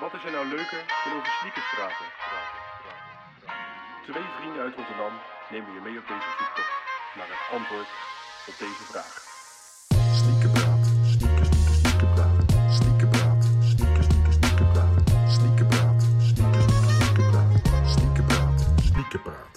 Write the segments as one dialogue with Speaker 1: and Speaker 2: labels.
Speaker 1: Wat is er nou leuker dan over sneakers praten? praten, praten, praten? Twee vrienden uit Rotterdam nemen je mee op deze zoektocht naar het antwoord op deze vraag.
Speaker 2: Sneakerpraat, sneakers, sneakers, sneakerpraat, sneakerpraat, sneakers, sneakers, sneakerpraat, sneakerpraat, sneakers, sneakers, sneakerpraat, sneakerpraat, sneakerpraat.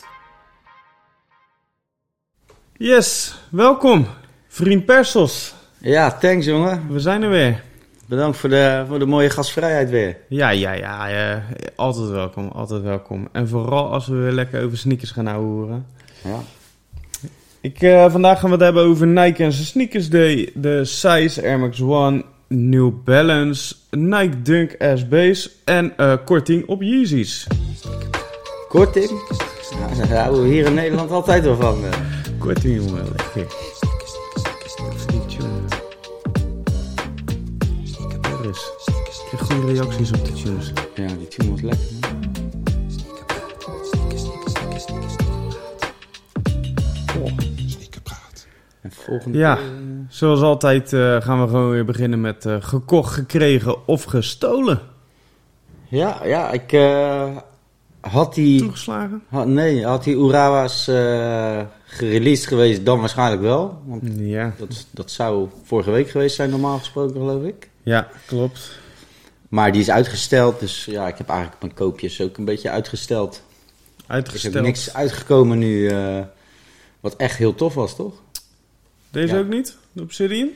Speaker 3: Yes, welkom, vriend Persos.
Speaker 4: Ja, thanks jongen.
Speaker 3: We zijn er weer.
Speaker 4: Bedankt voor de, voor de mooie gastvrijheid weer.
Speaker 3: Ja, ja, ja, eh, altijd welkom, altijd welkom. En vooral als we weer lekker over sneakers gaan houden.
Speaker 4: Ja.
Speaker 3: Ik, eh, vandaag gaan we het hebben over Nike en zijn Sneakers Day, de Size Air Max One, New Balance, Nike Dunk SB's en eh, korting op Yeezys.
Speaker 4: Korting? Nou, daar houden we hier in Nederland altijd wel van. eh.
Speaker 3: Korting, jongen, lekker. Is. Ik krijg goede reacties op de tunes.
Speaker 4: Ja, die tune was lekker. man. En volgende
Speaker 3: Ja.
Speaker 4: keer, eh,
Speaker 3: Zoals altijd eh, gaan we gewoon weer beginnen met eh, gekocht, gekregen of gestolen.
Speaker 4: ja, ja, ik eh, had die...
Speaker 3: Toegeslagen?
Speaker 4: Had, nee, had die Urawa's eh gereleased geweest, dan waarschijnlijk wel. Want
Speaker 3: Ja.
Speaker 4: dat, dat zou vorige week geweest zijn, normaal gesproken, geloof ik.
Speaker 3: Ja, klopt.
Speaker 4: Maar die is uitgesteld, dus ja, ik heb eigenlijk mijn koopjes ook een beetje uitgesteld. Er is
Speaker 3: Uitgesteld.
Speaker 4: ook niks uitgekomen nu, eh, wat echt heel tof was, toch?
Speaker 3: Deze
Speaker 4: Ja.
Speaker 3: ook niet? De Obsidian?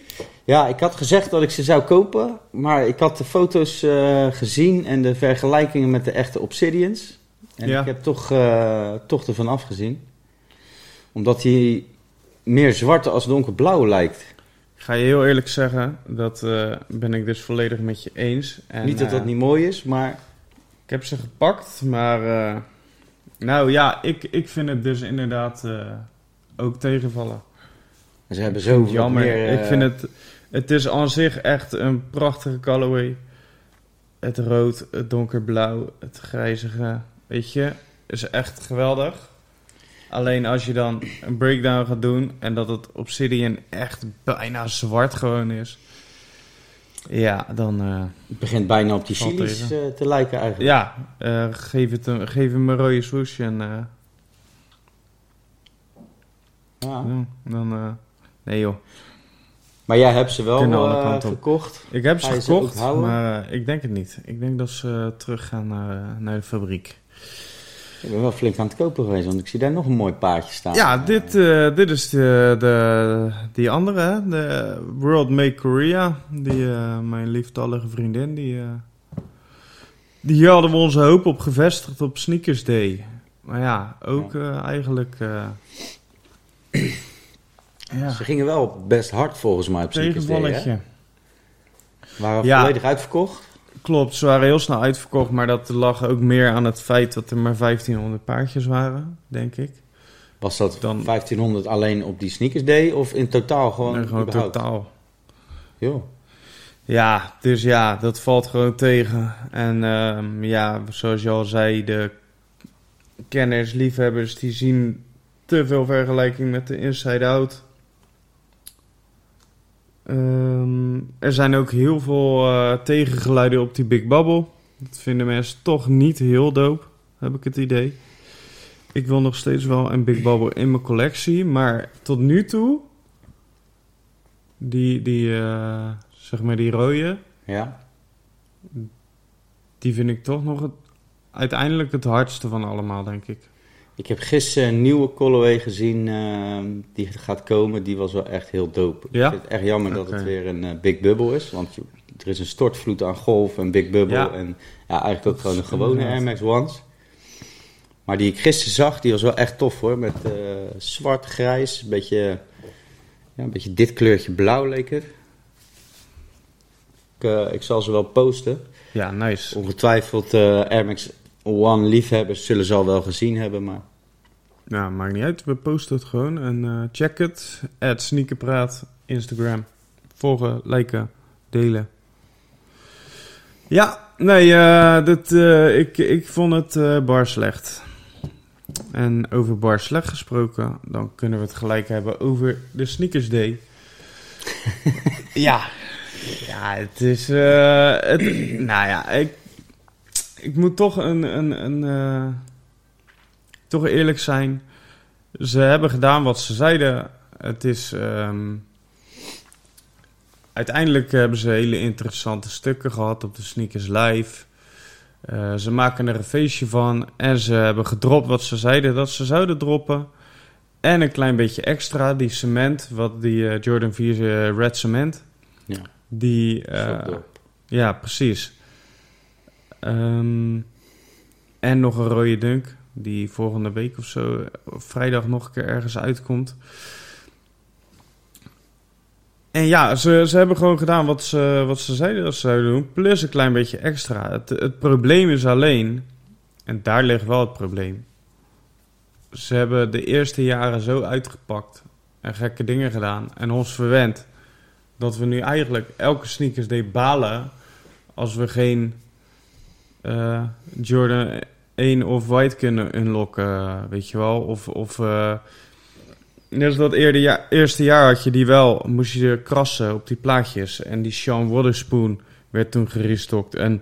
Speaker 4: Ja, ik had gezegd dat ik ze zou kopen, maar ik had de foto's eh, gezien en de vergelijkingen met de echte Obsidians. En
Speaker 3: Ja.
Speaker 4: ik heb toch, eh, toch ervan afgezien. Omdat hij meer zwart als donkerblauw lijkt.
Speaker 3: Ik ga je heel eerlijk zeggen, dat eh, ben ik dus volledig met je eens. En,
Speaker 4: niet dat dat
Speaker 3: eh,
Speaker 4: niet mooi is, maar
Speaker 3: Ik heb ze gepakt, maar... eh, nou ja, ik, ik vind het dus inderdaad ook tegenvallen.
Speaker 4: ze hebben zo
Speaker 3: jammer.
Speaker 4: meer...
Speaker 3: Ik vind het... Het is aan zich echt een prachtige colorway. Het rood, het donkerblauw, het grijzige. Weet je, is echt geweldig. Alleen als je dan een breakdown gaat doen en dat het Obsidian echt bijna zwart gewoon is. Ja, dan...
Speaker 4: Het begint bijna op die chilies
Speaker 3: tegen.
Speaker 4: eh, te lijken eigenlijk.
Speaker 3: ja, eh, geef, het een, geef hem een rode swoosh en...
Speaker 4: Ja.
Speaker 3: ja, dan... nee joh.
Speaker 4: Maar jij hebt ze wel gekocht.
Speaker 3: Ik heb ze gekocht, maar ik denk het niet. Ik denk dat ze terug gaan naar, naar de fabriek.
Speaker 4: Ik ben wel flink aan het kopen geweest, want ik zie daar nog een mooi paardje staan.
Speaker 3: Ja, dit, eh, dit is de, de, die andere, de World Make Korea. Die, eh, mijn lieftallige vriendin, die, eh, die hadden we onze hoop op gevestigd op Sneakers Day. Maar ja, ook eigenlijk ja,
Speaker 4: Ze gingen wel best hard volgens mij op Sneakers Day, hè? Waren volledig uitverkocht.
Speaker 3: Klopt, ze waren heel snel uitverkocht, maar dat lag ook meer aan het feit dat er maar 1500 paardjes waren, denk ik.
Speaker 4: Was dat
Speaker 3: Dan-
Speaker 4: 1500 alleen op die Sneakers Day of in totaal gewoon,
Speaker 3: En gewoon
Speaker 4: überhaupt?
Speaker 3: totaal. Ja, dus ja, dat valt gewoon tegen. En ehm, ja, zoals je al zei, de kenners, liefhebbers, die zien te veel vergelijking met de Inside Out. Ehm, er zijn ook heel veel eh, tegengeluiden op die Big Bubble. Dat vinden mensen toch niet heel dope, heb ik het idee. Ik wil nog steeds wel een Big Bubble in mijn collectie, maar tot nu toe, die, die eh, zeg maar die rode,
Speaker 4: Ja.
Speaker 3: die vind ik toch nog het, uiteindelijk het hardste van allemaal, denk ik.
Speaker 4: Ik heb gisteren een nieuwe colorway gezien ehm, die gaat komen. Die was wel echt heel dope.
Speaker 3: Ja?
Speaker 4: Ik vind het echt jammer dat het weer een eh, Big Bubble is. Want je- er is een stortvloed aan golf en Big Bubble.
Speaker 3: Ja.
Speaker 4: En ja, eigenlijk ook gewoon een gewone. Air Max Ones. Maar die ik gisteren zag, die was wel echt tof hoor. Met eh, zwart, grijs, een beetje, ja, een beetje dit kleurtje blauw leek het. Ik, ik zal ze wel posten.
Speaker 3: Ja, nice.
Speaker 4: Ongetwijfeld Air Max One liefhebbers zullen ze al wel gezien hebben. Maar
Speaker 3: Nou, maakt niet uit. We posten het gewoon. En eh, check het. At Sneakerpraat. Instagram. Volgen, liken, delen. Ja, nee, eh, dit, eh, ik, ik vond het bar slecht. En over bar slecht gesproken, dan kunnen we het gelijk hebben over de Sneakers Day. ja, ja, het is. het, nou ja, ik, ik moet toch een, een, een eh, toch eerlijk zijn. Ze hebben gedaan wat ze zeiden. Het is ehm, uiteindelijk hebben ze hele interessante stukken gehad op de Sneakers Live. Eh, ze maken er een feestje van en ze hebben gedropt wat ze zeiden dat ze zouden droppen. En een klein beetje extra, die cement, wat die eh, Jordan 4 eh, Red Cement.
Speaker 4: Ja.
Speaker 3: Die, ja, precies. Ehm, en nog een rode dunk, die volgende week of zo, vrijdag nog een keer ergens uitkomt. En ja, ze, ze hebben gewoon gedaan wat ze, wat ze zeiden dat ze zouden doen, plus een klein beetje extra. Het, het probleem is alleen, en daar ligt wel het probleem. Ze hebben de eerste jaren zo uitgepakt en gekke dingen gedaan en ons verwend, dat we nu eigenlijk elke sneakers day balen als we geen eh, Jordan 1 of White kunnen unlocken, weet je wel. Of, of eh, net als dat eerder ja, eerste jaar had je die wel, moest je krassen op die plaatjes. En die Sean Waterspoon werd toen gerestockt. En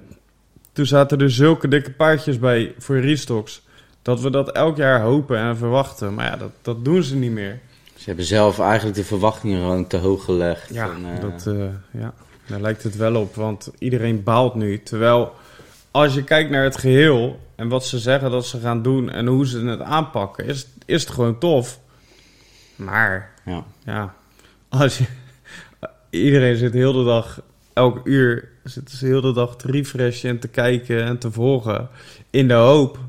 Speaker 3: toen zaten er zulke dikke paardjes bij voor restocks, dat we dat elk jaar hopen en verwachten. Maar ja, dat, dat doen ze niet meer.
Speaker 4: Ze hebben zelf eigenlijk de verwachtingen gewoon te hoog gelegd.
Speaker 3: Ja,
Speaker 4: En, eh,
Speaker 3: dat, ja, daar lijkt het wel op, want iedereen baalt nu. Terwijl, als je kijkt naar het geheel en wat ze zeggen dat ze gaan doen en hoe ze het aanpakken, is, is het gewoon tof. Maar,
Speaker 4: ja.
Speaker 3: ja, als je, iedereen zit heel de dag, elk uur, zit ze heel de dag te refreshen en te kijken en te volgen. In de hoop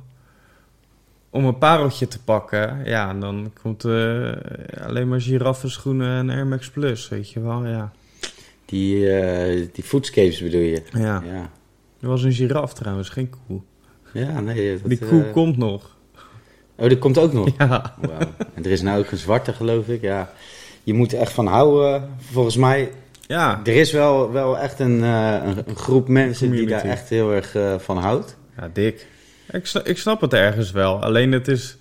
Speaker 3: om een pareltje te pakken. Ja, en dan komt eh, alleen maar giraffenschoenen en Air Max Plus, weet je wel, ja.
Speaker 4: Die, eh, die foodscapes bedoel je?
Speaker 3: Ja,
Speaker 4: Ja,
Speaker 3: er was een giraf trouwens, geen koe.
Speaker 4: ja nee. Dat,
Speaker 3: Die koe
Speaker 4: eh,
Speaker 3: komt nog.
Speaker 4: Oh, die komt ook nog?
Speaker 3: Ja.
Speaker 4: En er is nou ook een zwarte, geloof ik. Ja. Je moet er echt van houden. Volgens mij,
Speaker 3: Ja,
Speaker 4: er is wel, wel echt een, eh, een, een groep mensen die daar echt heel erg eh, van houdt.
Speaker 3: ja dik. Ik, ik snap het ergens wel. Alleen het is...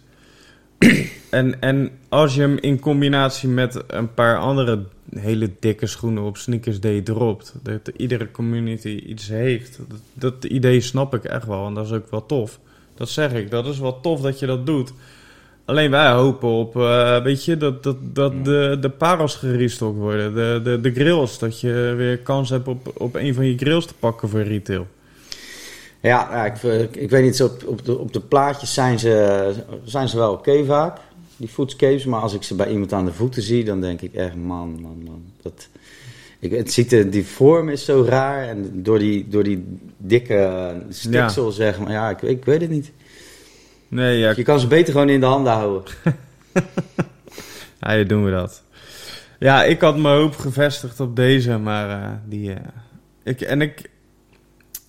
Speaker 3: en, en als je hem in combinatie met een paar andere hele dikke schoenen op Sneakers Day dropt... dat iedere community iets heeft. Dat, dat idee snap ik echt wel. En dat is ook wel tof. Dat zeg ik. Dat is wel tof dat je dat doet. Alleen wij hopen op, weet je, dat, dat, dat de, de parels gerestokt worden. De, de, de grills. Dat je weer kans hebt op, op een van je grills te pakken voor retail.
Speaker 4: Ja, ik, ik, ik weet niet, op, op, de, op de plaatjes zijn ze, zijn ze wel oké vaak, die foodscapes. Maar als ik ze bij iemand aan de voeten zie, dan denk ik echt, man, man, man. Dat, ik, het ziet er, die vorm is zo raar. En door die, door die dikke stiksel, zeg maar. Ja, ik, ik weet het niet.
Speaker 3: Nee, ja,
Speaker 4: Je kan ze beter gewoon in de handen houden.
Speaker 3: Ja, doen we dat. Ja, ik had mijn hoop gevestigd op deze, maar eh, die... eh, ik, en ik,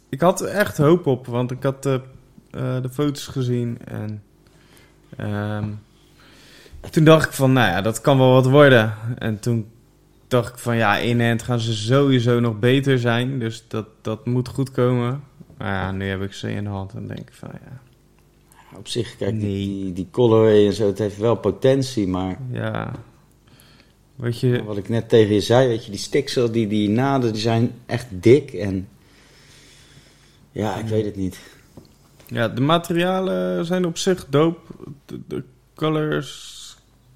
Speaker 3: ik had er echt hoop op, want ik had eh, eh, de foto's gezien en... ehm, toen dacht ik van, nou ja, dat kan wel wat worden. En toen dacht ik van, ja, in hand gaan ze sowieso nog beter zijn, dus dat, dat moet goed komen. Maar ja, nu heb ik ze in de hand en denk ik van, ja...
Speaker 4: Op zich, kijk,
Speaker 3: Nee.
Speaker 4: die, die, colorway en zo, het heeft wel potentie. Maar
Speaker 3: Ja... Weet je,
Speaker 4: wat ik net tegen je zei, weet je, die stiksel, die, die naden, die zijn echt dik. En ja, ik weet het niet.
Speaker 3: Ja, de materialen zijn op zich dope. De, de colors,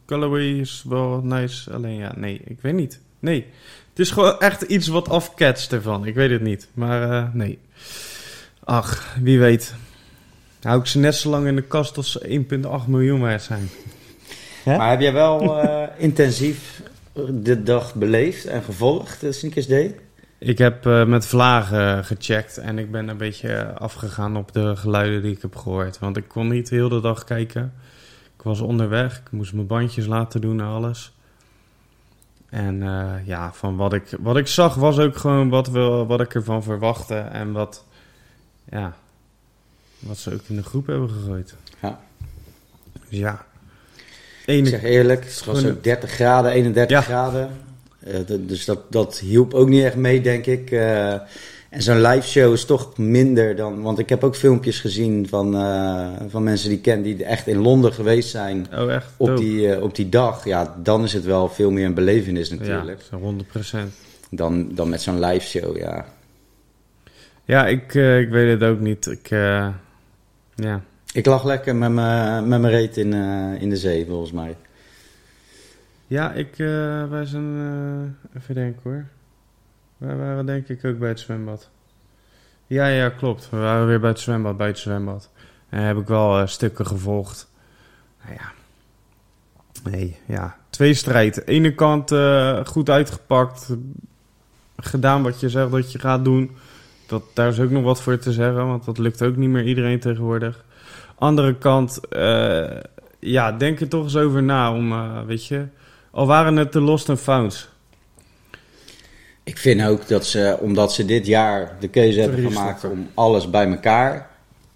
Speaker 3: colorway is wel nice. Alleen ja, nee, ik weet niet. Nee, het is gewoon echt iets wat afketst ervan. Ik weet het niet, maar eh, nee. Ach, wie weet. Hou ik ze net zo lang in de kast tot ze 1,8 miljoen waard zijn. Hè?
Speaker 4: Maar heb jij wel eh, intensief de dag beleefd en gevolgd, de Sneakers Day?
Speaker 3: Ik heb eh, met vlagen gecheckt en ik ben een beetje afgegaan op de geluiden die ik heb gehoord. Want ik kon niet de hele dag kijken. Was onderweg, ik moest mijn bandjes laten doen en alles. En eh, ja, van wat ik, wat ik zag was ook gewoon wat, we, wat ik ervan verwachtte. En wat, ja, wat ze ook in de groep hebben gegooid.
Speaker 4: Ja.
Speaker 3: Dus ja.
Speaker 4: Ik zeg eerlijk, het was ook 30 graden, 31
Speaker 3: Ja.
Speaker 4: graden. D- dus dat, dat hielp ook niet echt mee, denk ik. Eh, en zo'n live show is toch minder dan... Want ik heb ook filmpjes gezien van, eh, van mensen die ik ken... die echt in Londen geweest zijn
Speaker 3: oh echt,
Speaker 4: op die, eh, op die dag. Ja, dan is het wel veel meer een belevenis
Speaker 3: Ja,
Speaker 4: natuurlijk.
Speaker 3: zo'n 100%.
Speaker 4: Dan, dan met zo'n live show, ja.
Speaker 3: Ja, ik, eh, ik weet het ook niet. Ik, ja.
Speaker 4: Ik lag lekker met mijn met mijn reet in, in de zee, volgens mij.
Speaker 3: ja, ik, wij zijn, even denken hoor. Wij waren denk ik ook bij het zwembad. Ja, ja, klopt. We waren weer bij het zwembad, bij het zwembad. En heb ik wel eh, stukken gevolgd. Nou ja. Nee, ja. Twee strijd. Ene kant eh, goed uitgepakt. Gedaan wat je zegt dat je gaat doen. Dat, daar is ook nog wat voor te zeggen, want dat lukt ook niet meer iedereen tegenwoordig. Andere kant, eh, ja, denk er toch eens over na om, weet je... Al waren het de lost and founds.
Speaker 4: Ik vind ook dat ze, omdat ze dit jaar de keuze hebben gemaakt om alles bij elkaar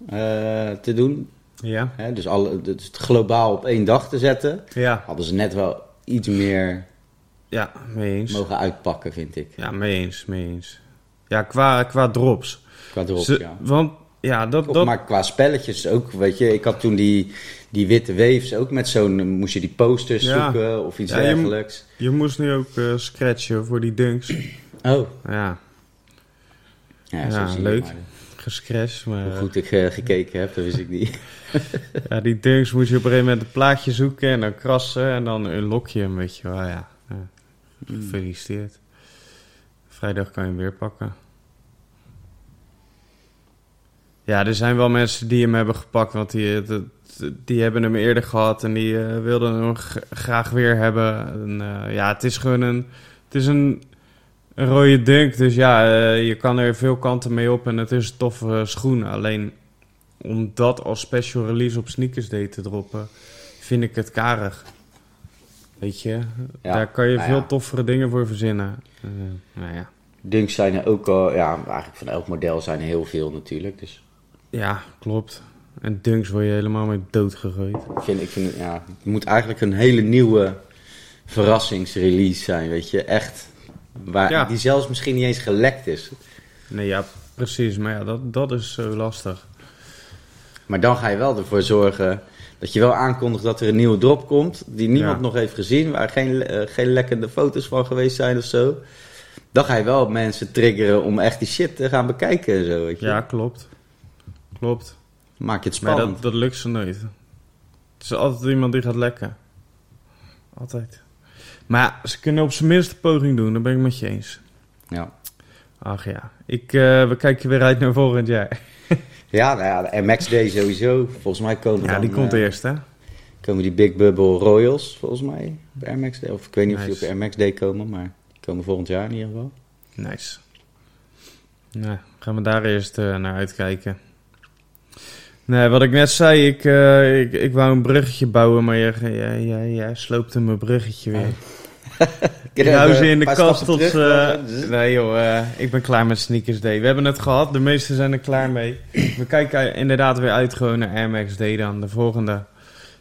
Speaker 4: eh, te doen.
Speaker 3: Ja,
Speaker 4: Hè, dus, alle, dus het globaal op één dag te zetten.
Speaker 3: ja,
Speaker 4: Hadden ze net wel iets meer
Speaker 3: ja, mee eens.
Speaker 4: mogen uitpakken, vind ik.
Speaker 3: Ja, mee eens, mee eens. Ja, qua, qua drops.
Speaker 4: Qua drop,
Speaker 3: Ze-
Speaker 4: ja.
Speaker 3: Want, ja, dat...
Speaker 4: Klopt,
Speaker 3: dat
Speaker 4: Maar qua spelletjes ook, weet je. Ik had toen die, die witte waves ook met zo'n... Moest je die posters
Speaker 3: Ja.
Speaker 4: zoeken of iets
Speaker 3: Ja, je
Speaker 4: dergelijks.
Speaker 3: Je moest nu ook eh, scratchen voor die dunks.
Speaker 4: Oh,
Speaker 3: Ja,
Speaker 4: ja,
Speaker 3: leuk.
Speaker 4: maar.
Speaker 3: Maar,
Speaker 4: Hoe goed ik eh, gekeken heb, dat wist ik niet.
Speaker 3: ja, die dunks moet je op een gegeven moment een plaatje zoeken en dan krassen en dan unlock je hem, weet je wel. Ja, ja. gefeliciteerd. Vrijdag kan je hem weer pakken. Ja, er zijn wel mensen die hem hebben gepakt, want die, dat- die hebben hem eerder gehad en die eh, wilden hem graag weer hebben. En, eh, ja, het is gewoon een, het is een, een rode dunk, dus ja, eh, je kan er veel kanten mee op en het is een toffe schoen. Alleen om dat als special release op Sneakers Day te droppen, vind ik het karig. Weet je,
Speaker 4: Ja,
Speaker 3: daar kan je
Speaker 4: nou
Speaker 3: veel
Speaker 4: ja.
Speaker 3: toffere dingen voor verzinnen. Eh, nou ja.
Speaker 4: Dunks zijn er ook al... Ja, eigenlijk van elk model zijn er heel veel natuurlijk. Dus
Speaker 3: ja, klopt. En dunks word je helemaal mee doodgegooid.
Speaker 4: ik vind, ik vind ja, het moet eigenlijk een hele nieuwe verrassingsrelease zijn, weet je. Echt. Waar,
Speaker 3: Ja.
Speaker 4: Die zelfs misschien niet eens gelekt is.
Speaker 3: Nee, ja, precies. Maar ja, dat, dat is zo lastig.
Speaker 4: Maar dan ga je wel ervoor zorgen dat je wel aankondigt dat er een nieuwe drop komt. Die niemand
Speaker 3: Ja.
Speaker 4: nog heeft gezien. Waar geen, eh, geen lekkende foto's van geweest zijn of zo. Dan ga je wel mensen triggeren om echt die shit te gaan bekijken en zo. Weet je.
Speaker 3: Ja, klopt. Klopt.
Speaker 4: Maak je het
Speaker 3: Maar
Speaker 4: spannend.
Speaker 3: dat, dat lukt ze nooit. Het is altijd iemand die gaat lekken. Altijd. Maar ze kunnen op zijn minst een poging doen, daar ben ik met je eens.
Speaker 4: Ja.
Speaker 3: Ach ja, ik, eh, we kijken weer uit naar volgend jaar.
Speaker 4: Ja, nou ja, de MX Day sowieso. Volgens mij komen
Speaker 3: Ja,
Speaker 4: dan,
Speaker 3: die komt
Speaker 4: eh,
Speaker 3: eerst, hè?
Speaker 4: komen die Big Bubble Royals, volgens mij, op Max Day. Of ik weet niet of die op Max Day komen, maar die komen volgend jaar in ieder geval.
Speaker 3: Nice. Nou, gaan we daar eerst eh, naar uitkijken. Nee, wat ik net zei, ik, ik, ik wou een bruggetje bouwen, maar jij, jij, jij, jij sloopte mijn bruggetje weer. Ik hou ze in de kast tot... eh, nee joh, eh, ik ben klaar met Sneakers Day. We hebben het gehad, de meesten zijn er klaar mee. We kijken inderdaad weer uit gewoon naar Air Max Day dan. De volgende,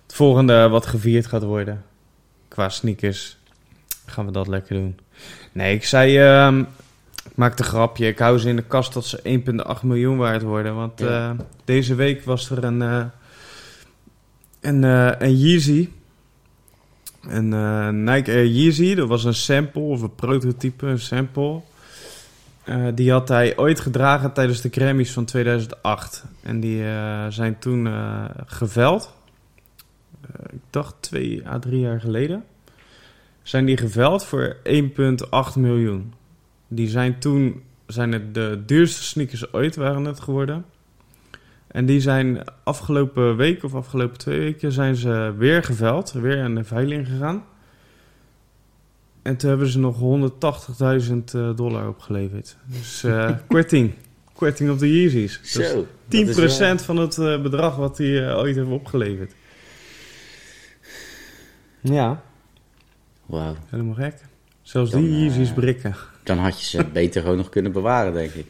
Speaker 3: het volgende wat gevierd gaat worden. Qua sneakers gaan we dat lekker doen. Nee, ik zei... ehm, ik maakte een grapje. Ik hou ze in de kast tot ze 1,8 miljoen waard worden. Want
Speaker 4: Ja.
Speaker 3: eh, deze week was er een, eh, een, eh, een Yeezy. Een eh, Nike Air Yeezy. Dat was een sample of een prototype, een sample. Eh, die had hij ooit gedragen tijdens de Grammys van 2008. En die eh, zijn toen geveld. Ik dacht twee à drie jaar geleden. Zijn die geveld voor 1,8 miljoen. Die zijn toen zijn het de duurste sneakers ooit waren het geworden. En die zijn afgelopen week of afgelopen twee weken zijn ze weer geveld, weer in de veiling gegaan. En toen hebben ze nog 180.000 eh, dollar opgeleverd. Dus eh, korting. Korting op de Yeezys. Dus
Speaker 4: Zo.
Speaker 3: 10%
Speaker 4: dat is wel-
Speaker 3: van het eh, bedrag wat die eh, ooit hebben opgeleverd. Ja,
Speaker 4: Wauw.
Speaker 3: helemaal gek. Zelfs
Speaker 4: Dan,
Speaker 3: die
Speaker 4: eh,
Speaker 3: Yeezys brikken.
Speaker 4: Dan had je ze beter gewoon nog kunnen bewaren, denk ik.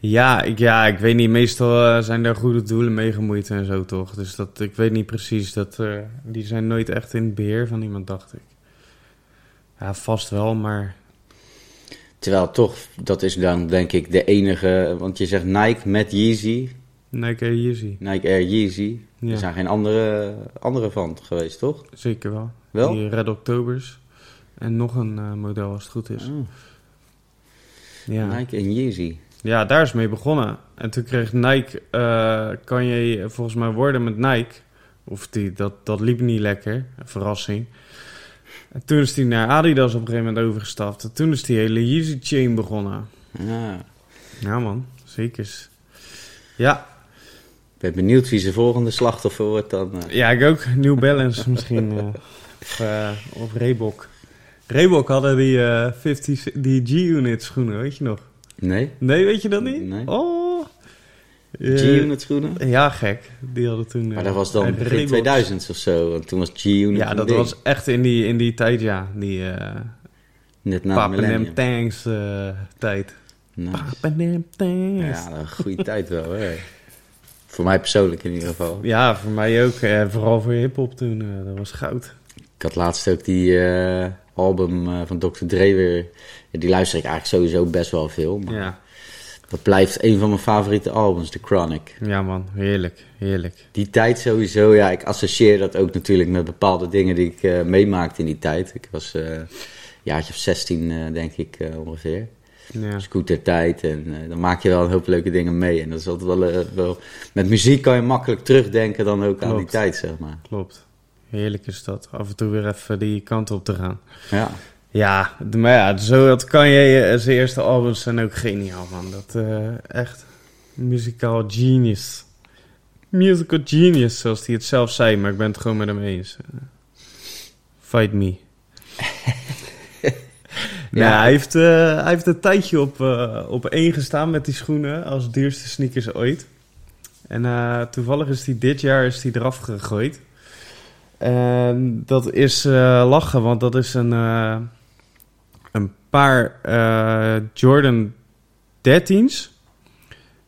Speaker 3: Ja ik, ja, ik weet niet. Meestal eh, zijn daar goede doelen mee gemoeid en zo, toch? Dus dat, ik weet niet precies. Dat, eh, die zijn nooit echt in het beheer van iemand, dacht ik. Ja, vast wel, maar...
Speaker 4: Terwijl toch, dat is dan denk ik de enige... Want je zegt Nike met Yeezy.
Speaker 3: Nike Air Yeezy.
Speaker 4: Nike Air Yeezy.
Speaker 3: Ja,
Speaker 4: Er zijn geen andere, andere van geweest, toch?
Speaker 3: zeker wel.
Speaker 4: Wel?
Speaker 3: Die Red Octobers. En nog een eh, model, als het goed is.
Speaker 4: Oh,
Speaker 3: Ja.
Speaker 4: Nike en Yeezy.
Speaker 3: Ja, daar is mee begonnen. En toen kreeg Nike, eh, kan je volgens mij worden met Nike. Of die, dat, dat liep niet lekker, verrassing. En toen is hij naar Adidas op een gegeven moment overgestapt. En toen is die hele Yeezy chain begonnen.
Speaker 4: Ja.
Speaker 3: Ja man, zeker. Ja,
Speaker 4: Ik ben benieuwd wie zijn volgende slachtoffer wordt dan. eh.
Speaker 3: ja ik ook. New Balance misschien. eh, of, of Reebok. Reebok hadden die, eh 50, die G-Unit schoenen, weet je nog?
Speaker 4: Nee?
Speaker 3: Nee, weet je dat niet?
Speaker 4: Nee.
Speaker 3: Oh. Eh,
Speaker 4: G-Unit schoenen?
Speaker 3: Ja, gek. Die hadden toen...
Speaker 4: Maar
Speaker 3: eh,
Speaker 4: dat was dan begin
Speaker 3: Reebok.
Speaker 4: 2000 of zo. Want toen was G-Unit
Speaker 3: Ja, dat was echt in die, in die tijd, ja. Die uh,
Speaker 4: Net na
Speaker 3: Papenem. Tanks eh, tijd.
Speaker 4: Nice.
Speaker 3: Papenem Tanks.
Speaker 4: Ja, een goede tijd wel, hè. Voor mij persoonlijk in ieder geval.
Speaker 3: Ja, voor mij ook. eh, vooral voor hip-hop toen. eh, dat was goud.
Speaker 4: Ik had laatst ook die eh, album eh, van Dr. Dre weer. Die luister ik eigenlijk sowieso best wel veel. Maar
Speaker 3: Ja.
Speaker 4: dat blijft een van mijn favoriete albums, The Chronic.
Speaker 3: ja, man. Heerlijk. Heerlijk.
Speaker 4: Die tijd sowieso, ja, ik associeer dat ook natuurlijk met bepaalde dingen die ik eh, meemaakte in die tijd. Ik was eh, een jaartje of 16, eh, denk ik ongeveer.
Speaker 3: Ja,
Speaker 4: Scootertijd en dan maak je wel een hoop leuke dingen mee. En dat is altijd wel, wel... Met muziek kan je makkelijk terugdenken dan ook aan die tijd, zeg maar.
Speaker 3: klopt. Heerlijk is dat. Af en toe weer even die kant op te gaan.
Speaker 4: Ja,
Speaker 3: Ja, maar ja, zo dat kan je. eh, Zijn eerste albums zijn ook geniaal, man. Dat eh, echt musical genius. Musical genius, zoals hij het zelf zei, maar ik ben het gewoon met hem eens. Eh, Fight me. ja,
Speaker 4: Ja.
Speaker 3: hij, heeft, hij heeft een tijdje op, op één gestaan met die schoenen als duurste sneakers ooit. En toevallig is hij dit jaar is die eraf gegooid. En dat is lachen, want dat is een, een paar eh, Jordan 13's.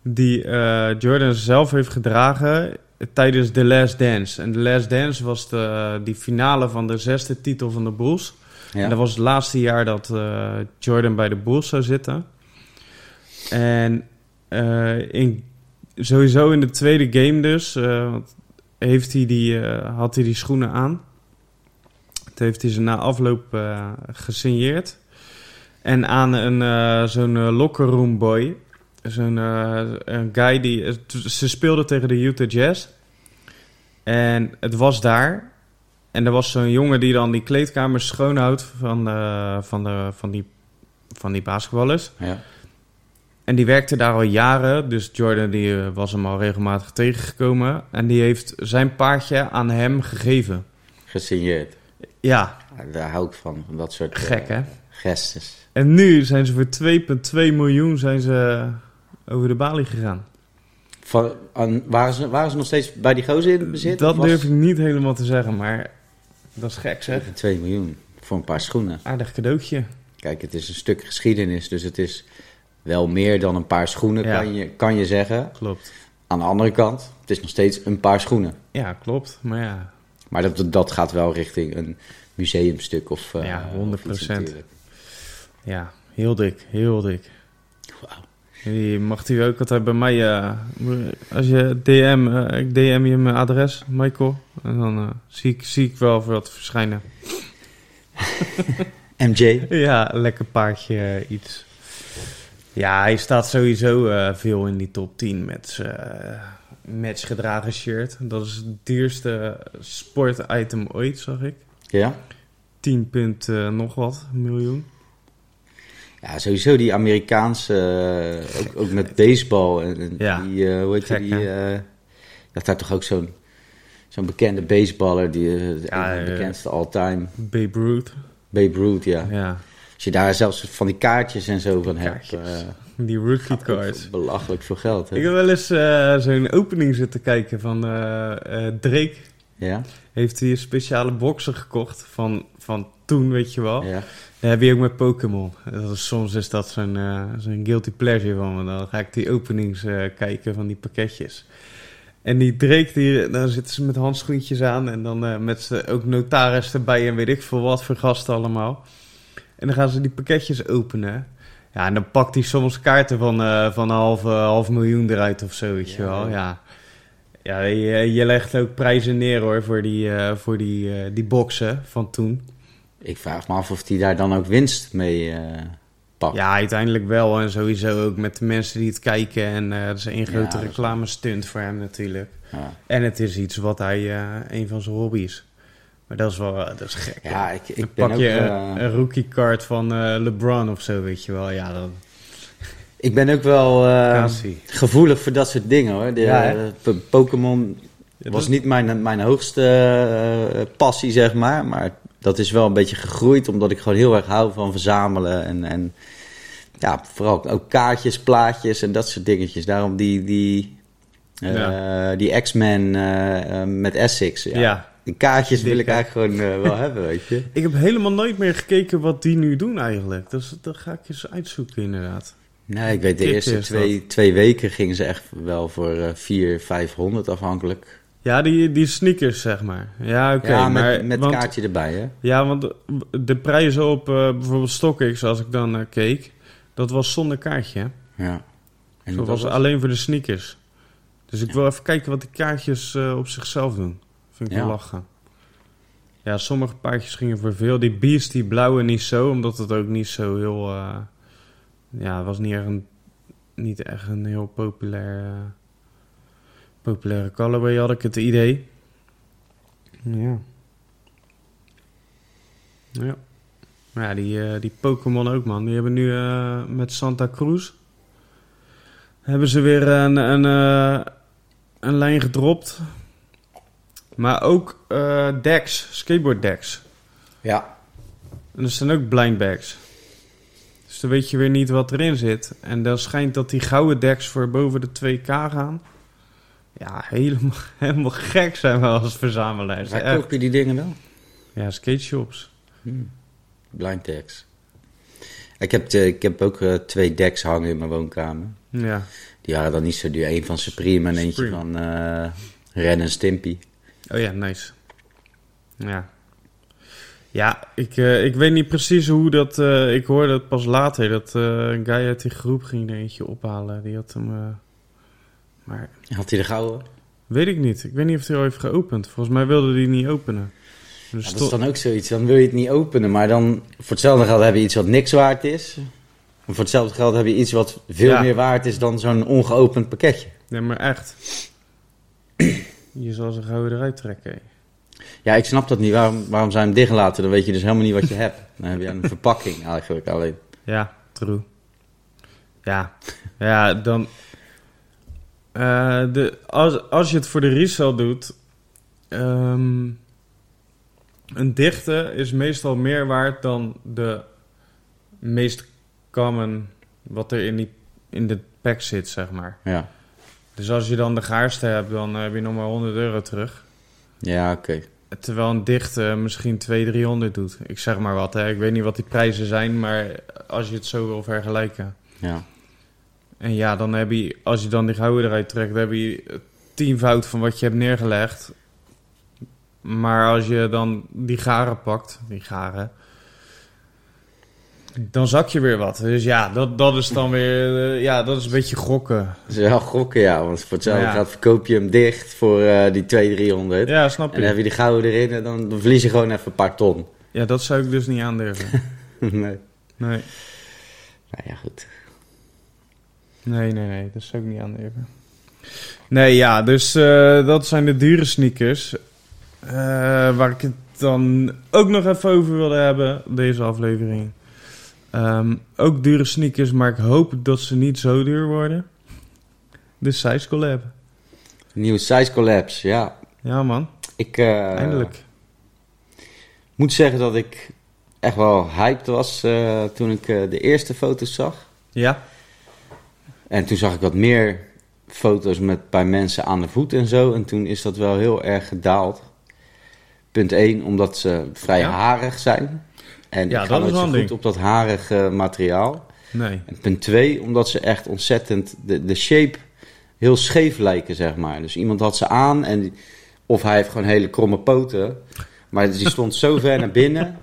Speaker 3: Die eh, Jordan zelf heeft gedragen tijdens The Last Dance. En The Last Dance was de, die finale van de zesde titel van de Bulls.
Speaker 4: ja.
Speaker 3: En dat was het laatste jaar dat eh, Jordan bij de Bulls zou zitten. En in, sowieso in de tweede game dus heeft hij die, had hij die schoenen aan. Dat heeft hij ze na afloop gesigneerd. En aan een, eh, zo'n eh, locker room boy. Zo'n eh, een guy die... Ze speelden tegen de Utah Jazz. En het was daar. En er was zo'n jongen die dan die kleedkamer schoonhoudt van, eh, van, de, van, die, van die basketballers.
Speaker 4: ja.
Speaker 3: En die werkte daar al jaren. Dus Jordan die, was hem al regelmatig tegengekomen. En die heeft zijn paardje aan hem gegeven.
Speaker 4: Gesigneerd.
Speaker 3: Ja,
Speaker 4: Daar hou ik van, van dat soort
Speaker 3: gek hè? En nu zijn ze voor 2,2 miljoen zijn ze over de balie gegaan.
Speaker 4: Van, aan, waren, ze, waren ze nog steeds bij die gozer in bezit?
Speaker 3: Dat
Speaker 4: was-
Speaker 3: durf ik niet helemaal te zeggen, maar dat is gek zeg.
Speaker 4: 2 miljoen voor een paar schoenen.
Speaker 3: Aardig cadeautje.
Speaker 4: Kijk, het is een stuk geschiedenis, dus het is wel meer dan een paar schoenen,
Speaker 3: Ja.
Speaker 4: kan, je, kan je zeggen.
Speaker 3: Klopt.
Speaker 4: Aan de andere kant, het is nog steeds een paar schoenen.
Speaker 3: Ja, klopt. Maar ja,
Speaker 4: Maar dat, dat gaat wel richting een museumstuk of... eh,
Speaker 3: Ja,
Speaker 4: of iets
Speaker 3: 100%.
Speaker 4: natuurlijk.
Speaker 3: Ja heel dik, heel dik.
Speaker 4: Wauw.
Speaker 3: Die mag u ook altijd bij mij, eh, als je DM, eh, ik DM je mijn adres, Michael. En dan eh, zie, ik, zie ik wel wat verschijnen.
Speaker 4: MJ?
Speaker 3: Ja, lekker paardje iets. Ja, hij staat sowieso veel in die top 10 met zijn matchgedragen shirt. Dat is het duurste sportitem ooit, zag ik.
Speaker 4: Ja?
Speaker 3: 10 punt nog wat, miljoen.
Speaker 4: Ja, sowieso die Amerikaanse, eh, ook, ook met baseball. En, en
Speaker 3: Ja,
Speaker 4: die, eh, hoe heet
Speaker 3: gek,
Speaker 4: die? eh dat daar toch ook zo'n zo'n bekende baseballer, die eh,
Speaker 3: Ja,
Speaker 4: de bekendste all-time.
Speaker 3: Babe Ruth.
Speaker 4: Babe Ruth, ja.
Speaker 3: Ja,
Speaker 4: Als je daar zelfs van die kaartjes en zo van hebt.
Speaker 3: Kaartjes.
Speaker 4: eh,
Speaker 3: die rookie
Speaker 4: ook
Speaker 3: cards.
Speaker 4: belachelijk veel geld. Hè?
Speaker 3: Ik heb wel eens zo'n opening zitten kijken van Drake.
Speaker 4: Ja,
Speaker 3: Heeft hij een speciale boxer gekocht van, van toen, weet je wel.
Speaker 4: ja.
Speaker 3: Dat heb je ook met Pokémon. Soms is dat zo'n eh, zo'n guilty pleasure van me. Dan ga ik die openings eh, kijken van die pakketjes. En die Drake, die, dan zitten ze met handschoentjes aan. En dan eh, met ze ook notaris erbij en weet ik veel wat voor gasten allemaal. En dan gaan ze die pakketjes openen. Ja, en dan pakt hij soms kaarten van, van een half, half miljoen eruit of zo, weet je
Speaker 4: Ja,
Speaker 3: wel.
Speaker 4: ja.
Speaker 3: Ja, je, je legt ook prijzen neer hoor voor die, voor die, die boxen van toen.
Speaker 4: Ik vraag me af of hij daar dan ook winst mee eh, pak.
Speaker 3: Ja, uiteindelijk wel. En sowieso ook met de mensen die het kijken. En eh dat is een grote reclame stunt voor hem natuurlijk.
Speaker 4: Ja.
Speaker 3: En het is iets wat hij, eh, een van zijn hobby's. Maar dat is wel, dat is gek.
Speaker 4: Ja, ik,
Speaker 3: Dan
Speaker 4: ik ben
Speaker 3: pak
Speaker 4: ook...
Speaker 3: je een, een rookie card van LeBron of zo, weet je wel. Ja, dan
Speaker 4: ik ben ook wel gevoelig voor dat soort dingen hoor. De,
Speaker 3: Ja,
Speaker 4: Pokémon was niet mijn, mijn hoogste passie, zeg maar. Maar dat is wel een beetje gegroeid omdat ik gewoon heel erg hou van verzamelen. En, en ja, vooral ook kaartjes, plaatjes en dat soort dingetjes. Daarom die, die, eh, die X-Men eh, eh, met Essex. Ja.
Speaker 3: Ja.
Speaker 4: Die kaartjes wil ik eigenlijk gewoon wel hebben, weet je.
Speaker 3: Ik heb helemaal nooit meer gekeken wat die nu doen eigenlijk. Dus dat ga ik eens uitzoeken inderdaad.
Speaker 4: Nee, ik weet de eerste twee, twee weken gingen ze echt wel voor eh 400, 500 afhankelijk.
Speaker 3: Ja, die, die sneakers zeg maar. Ja, oké.
Speaker 4: ja, met,
Speaker 3: maar
Speaker 4: met
Speaker 3: want-
Speaker 4: kaartje erbij, hè?
Speaker 3: Ja, want de, prijzen op eh, bijvoorbeeld StockX, als ik dan keek, dat was zonder kaartje.
Speaker 4: Ja. En
Speaker 3: Dat was alleen voor de sneakers. Dus ik wil even kijken wat die kaartjes eh, op zichzelf doen. Vind ik
Speaker 4: Ja.
Speaker 3: lachen. Ja, sommige paardjes gingen voor veel. Die Beast, die blauwe niet zo, omdat het ook niet zo heel... eh, ja, het was niet echt een, niet echt een heel populair, populaire colorway, had ik het idee. Ja. Ja. Maar ja, die, eh, die Pokémon ook, man. Die hebben nu eh, met Santa Cruz... hebben ze weer een, een, eh, een lijn gedropt. Maar ook decks, skateboard decks.
Speaker 4: Ja.
Speaker 3: En er zijn ook blind bags. Dus dan weet je weer niet wat erin zit. En dan schijnt dat die gouden decks voor boven de 2k gaan. Ja, helemaal, helemaal gek zijn we als verzamelaars.
Speaker 4: Waar
Speaker 3: Echt.
Speaker 4: koop je die dingen dan?
Speaker 3: Ja, skate shops.
Speaker 4: Hmm. Blind tags. Ik heb, de- ik heb ook eh, twee decks hangen in mijn woonkamer.
Speaker 3: Ja.
Speaker 4: Die waren dan niet zo duur. Eén van Supreme en eentje
Speaker 3: Supreme.
Speaker 4: van eh Ren en Stimpy.
Speaker 3: Oh ja, nice. Ja. Ja, ik, eh, ik weet niet precies hoe dat... eh, ik hoorde het pas later. Dat eh, een guy uit die groep ging er eentje ophalen. Die had hem... maar
Speaker 4: Had hij de gouden?
Speaker 3: weet ik niet. Ik weet niet of hij al heeft geopend. Volgens mij wilde hij niet openen. Dus
Speaker 4: Ja, dat is dan ook zoiets. Dan wil je het niet openen. Maar dan voor hetzelfde geld heb je iets wat niks waard is. En voor hetzelfde geld heb je iets wat veel
Speaker 3: Ja.
Speaker 4: meer waard is dan zo'n ongeopend pakketje.
Speaker 3: Nee, maar echt. Je zal ze gauw eruit trekken.
Speaker 4: Ja, ik snap dat niet. Waarom, waarom zou je hem dicht laten? Dan weet je dus helemaal niet wat je hebt. Dan heb je een verpakking eigenlijk alleen.
Speaker 3: Ja, true. Ja, ja dan... eh, de, als, als je het voor de resale doet... ehm, een dichte is meestal meer waard dan de meest common... wat er in, die, in de pack zit, zeg maar.
Speaker 4: Ja,
Speaker 3: Dus als je dan de gaarste hebt, dan heb je nog maar 100 euro terug.
Speaker 4: ja oké.
Speaker 3: Terwijl een dichte misschien 200, 300 doet. Ik zeg maar wat, hè. ik weet niet wat die prijzen zijn, maar als je het zo wil vergelijken.
Speaker 4: Ja.
Speaker 3: En ja, dan heb je, als je dan die gouden eruit trekt, dan heb je tienvoud van wat je hebt neergelegd. Maar als je dan die garen pakt, die garen, dan zak je weer wat. Dus ja, dat, dat is dan weer, eh, ja, dat is een beetje gokken.
Speaker 4: Dat is wel gokken, ja. Want voor hetzelfde
Speaker 3: Ja.
Speaker 4: geld verkoop je hem dicht voor eh, die 200, 300.
Speaker 3: Ja, snap
Speaker 4: En dan heb
Speaker 3: je.
Speaker 4: je die gouden erin en dan, dan verlies je gewoon even een paar ton.
Speaker 3: Ja, dat zou ik dus niet aandurven.
Speaker 4: nee.
Speaker 3: Nee.
Speaker 4: Nou ja, goed.
Speaker 3: Nee, nee, nee, dat zou ik niet aandurven. Nee, ja, dus eh, dat zijn de dure sneakers. Eh, waar ik het dan ook nog even over wilde hebben, deze aflevering. Ehm, ook dure sneakers, maar ik hoop dat ze niet zo duur worden. De Size Collab.
Speaker 4: Nieuwe Size Collapse, ja.
Speaker 3: Ja, man,
Speaker 4: Ik eh,
Speaker 3: eindelijk.
Speaker 4: moet zeggen dat ik echt wel hyped was toen ik de eerste foto's zag.
Speaker 3: Ja,
Speaker 4: En toen zag ik wat meer foto's met bij mensen aan de voet en zo. En toen is dat wel heel erg gedaald. Punt 1, omdat ze vrij
Speaker 3: Ja.
Speaker 4: harig zijn. En
Speaker 3: Ja,
Speaker 4: ik ga nooit zo goed
Speaker 3: ding.
Speaker 4: op dat harige materiaal.
Speaker 3: nee.
Speaker 4: En punt 2, omdat ze echt ontzettend de, de shape heel scheef lijken, zeg maar. Dus iemand had ze aan en die- of hij heeft gewoon hele kromme poten. Maar die stond zo ver naar binnen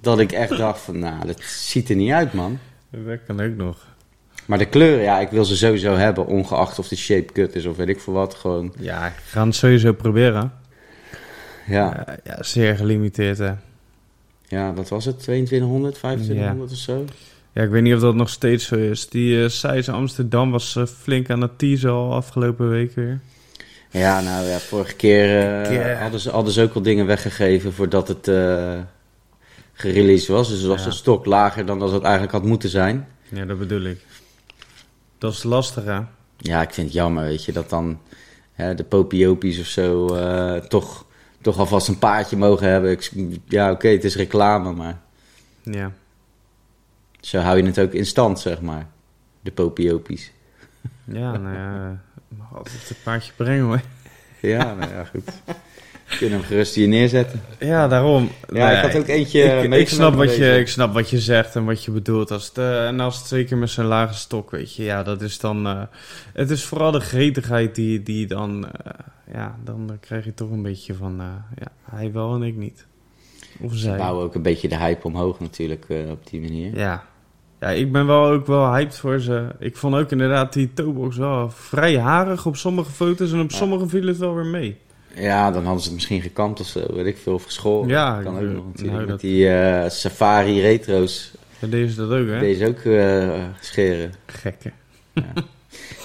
Speaker 4: dat ik echt dacht van, nou, dat ziet er niet uit, man.
Speaker 3: Dat kan ook nog.
Speaker 4: Maar de kleuren, ja, ik wil ze sowieso hebben, ongeacht of de shape kut is of weet ik veel wat. Gewoon,
Speaker 3: Ja, ik ga het sowieso proberen.
Speaker 4: ja,
Speaker 3: Eh, ja, zeer gelimiteerd, hè.
Speaker 4: ja wat was het? 2200, 2500 of zo?
Speaker 3: Ja, ik weet niet of dat nog steeds zo is. Die eh size Amsterdam was eh, flink aan het teasen al afgelopen week weer.
Speaker 4: Ja, nou ja, vorige keer hadden, ze, hadden ze ook al dingen weggegeven voordat het gereleased was. Dus het was
Speaker 3: Ja.
Speaker 4: een stok lager dan dat het eigenlijk had moeten zijn.
Speaker 3: Ja, dat bedoel ik. Dat is lastig, hè?
Speaker 4: Ja, ik vind het jammer, weet je, dat dan hè, de popiopies of zo eh, toch, toch alvast een paardje mogen hebben. Ik, ja, oké, het is reclame, maar
Speaker 3: Ja.
Speaker 4: zo hou je het ook in stand, zeg maar. De popiopies.
Speaker 3: Ja, nou ja, mag altijd een paardje brengen, hoor.
Speaker 4: Ja, nou ja, goed. Kunnen hem gerust hier neerzetten.
Speaker 3: Ja, daarom.
Speaker 4: Ja, ik had ook eentje
Speaker 3: ik, ik,
Speaker 4: meegenomen
Speaker 3: snap wat je, ik snap wat je zegt en wat je bedoelt. Als het, eh, en als het zeker met zijn lage stok, weet je. Ja, dat is dan... eh, het is vooral de gretigheid die, die dan... eh, ja, dan krijg je toch een beetje van... eh, ja, hij wel en ik niet. Of
Speaker 4: Ze
Speaker 3: zij.
Speaker 4: bouwen ook een beetje de hype omhoog natuurlijk eh, op die manier.
Speaker 3: Ja. Ja, ik ben wel ook wel hyped voor ze. Ik vond ook inderdaad die toebox wel vrij harig op sommige foto's. En op
Speaker 4: Ja.
Speaker 3: sommige viel het wel weer mee.
Speaker 4: Ja, dan hadden ze het misschien gekamd of zo, weet ik veel, of geschoren.
Speaker 3: Ja,
Speaker 4: kan ook nog natuurlijk.
Speaker 3: nou,
Speaker 4: Met
Speaker 3: dat-
Speaker 4: die eh, Safari Retro's,
Speaker 3: Ja, deze is dat ook, hè?
Speaker 4: deze ook eh, scheren.
Speaker 3: Gekke.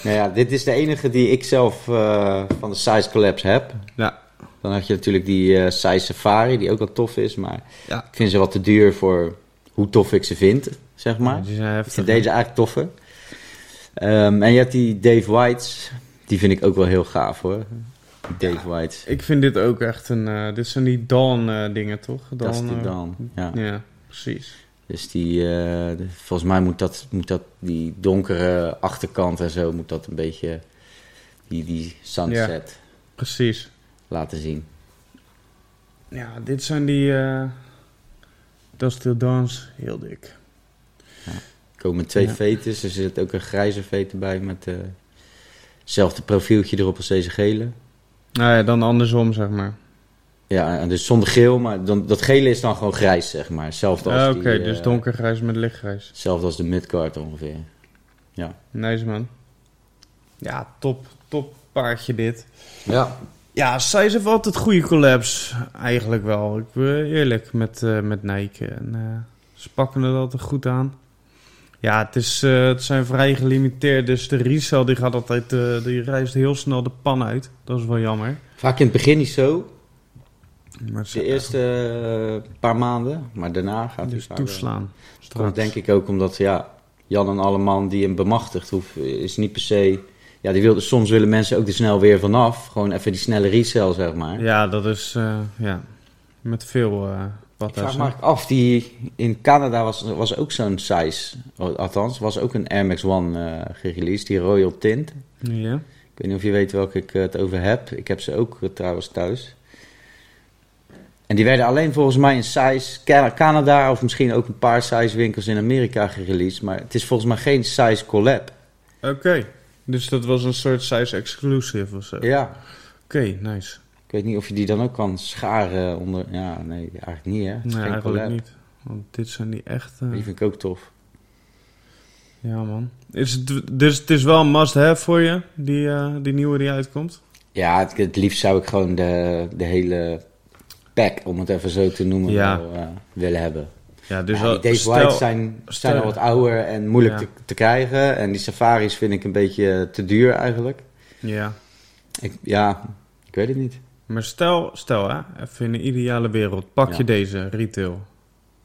Speaker 4: Nou ja, dit is de enige die ik zelf eh, van de Size Collapse heb.
Speaker 3: Ja.
Speaker 4: Dan had je natuurlijk die Size Safari, die ook wel tof is, maar
Speaker 3: Ja.
Speaker 4: ik vind ze wat te duur voor hoe tof ik ze vind, zeg maar.
Speaker 3: Ja, die zijn
Speaker 4: Ik vind deze eigenlijk toffer. Ehm, en je hebt die Dave Whites, die vind ik ook wel heel gaaf hoor. Dave Whites.
Speaker 3: Ik vind dit ook echt een... eh, dit zijn die Dawn eh, dingen, toch?
Speaker 4: Dat is
Speaker 3: Dawn, eh,
Speaker 4: dan. Ja.
Speaker 3: Ja, precies.
Speaker 4: Dus die, de- volgens mij moet dat, moet dat, die donkere achterkant en zo, moet dat een beetje die, die sunset
Speaker 3: Precies.
Speaker 4: laten zien.
Speaker 3: Ja, dit zijn die... dat is de. Heel dik.
Speaker 4: Er komen twee
Speaker 3: Ja.
Speaker 4: veters, er zit ook een grijze veter bij met hetzelfde profieltje erop als deze gele.
Speaker 3: Nou ja, dan andersom, zeg maar.
Speaker 4: Ja, dus zonder geel, maar dan, dat gele is dan gewoon grijs, zeg maar. Hetzelfde als,
Speaker 3: Ah, Oké, dus
Speaker 4: eh,
Speaker 3: donkergrijs met lichtgrijs.
Speaker 4: hetzelfde als de midcard ongeveer.
Speaker 3: Nice, man. Ja, top. Top paardje dit.
Speaker 4: Ja.
Speaker 3: Ja, Size heeft altijd goede collabs. Eigenlijk wel. Ik ben eerlijk met, eh, met Nike. En, eh, ze pakken het altijd goed aan. Ja, het, is, eh, het zijn vrij gelimiteerd. Dus de resell die gaat altijd... eh, die reist heel snel de pan uit. Dat is wel jammer.
Speaker 4: Vaak in het begin niet zo,
Speaker 3: Maar
Speaker 4: de eerste eh, paar maanden, maar daarna gaat hij
Speaker 3: Dus
Speaker 4: wel.
Speaker 3: toeslaan.
Speaker 4: Dat denk ik ook omdat, ja, Jan en Alleman die hem bemachtigt, hoeft, is niet per se... Ja, die wilde, soms willen mensen ook er snel weer vanaf. Gewoon even die snelle resell, zeg maar.
Speaker 3: Ja, dat is... ja, met veel eh
Speaker 4: Ik vraag me af, die in Canada was, was ook zo'n size. Althans, was ook een Air Max One eh gereleased, die Royal Tint.
Speaker 3: Ja.
Speaker 4: Ik weet niet of je weet welke ik eh, het over heb. Ik heb ze ook eh, trouwens thuis. En die werden alleen volgens mij in size Ca- Canada of misschien ook een paar size winkels in Amerika gereleased. Maar het is volgens mij geen size collab.
Speaker 3: Oké. Dus dat was een soort size exclusive of zo.
Speaker 4: Ja.
Speaker 3: Oké, nice.
Speaker 4: Ik weet niet of je die dan ook kan scharen onder... Ja, nee, eigenlijk niet hè.
Speaker 3: Nee, eigenlijk
Speaker 4: collab.
Speaker 3: niet. Want dit zijn die echt... eh,
Speaker 4: Die vind ik ook tof.
Speaker 3: Ja, man. Is het, dus het is wel een must-have voor je, die, eh, die nieuwe die uitkomt?
Speaker 4: Ja, het, het liefst zou ik gewoon de, de hele pack, om het even zo te noemen,
Speaker 3: Ja.
Speaker 4: wel, eh, willen hebben.
Speaker 3: Ja, dus
Speaker 4: ja,
Speaker 3: al-
Speaker 4: die Dave
Speaker 3: stel-
Speaker 4: White zijn, zijn al wat ouder en moeilijk
Speaker 3: Ja.
Speaker 4: te, te krijgen. En die safaris vind ik een beetje te duur eigenlijk.
Speaker 3: Ja.
Speaker 4: Ik, ja, ik weet het niet.
Speaker 3: Maar stel, stel hè, even in een ideale wereld, pak
Speaker 4: Ja.
Speaker 3: je deze retail.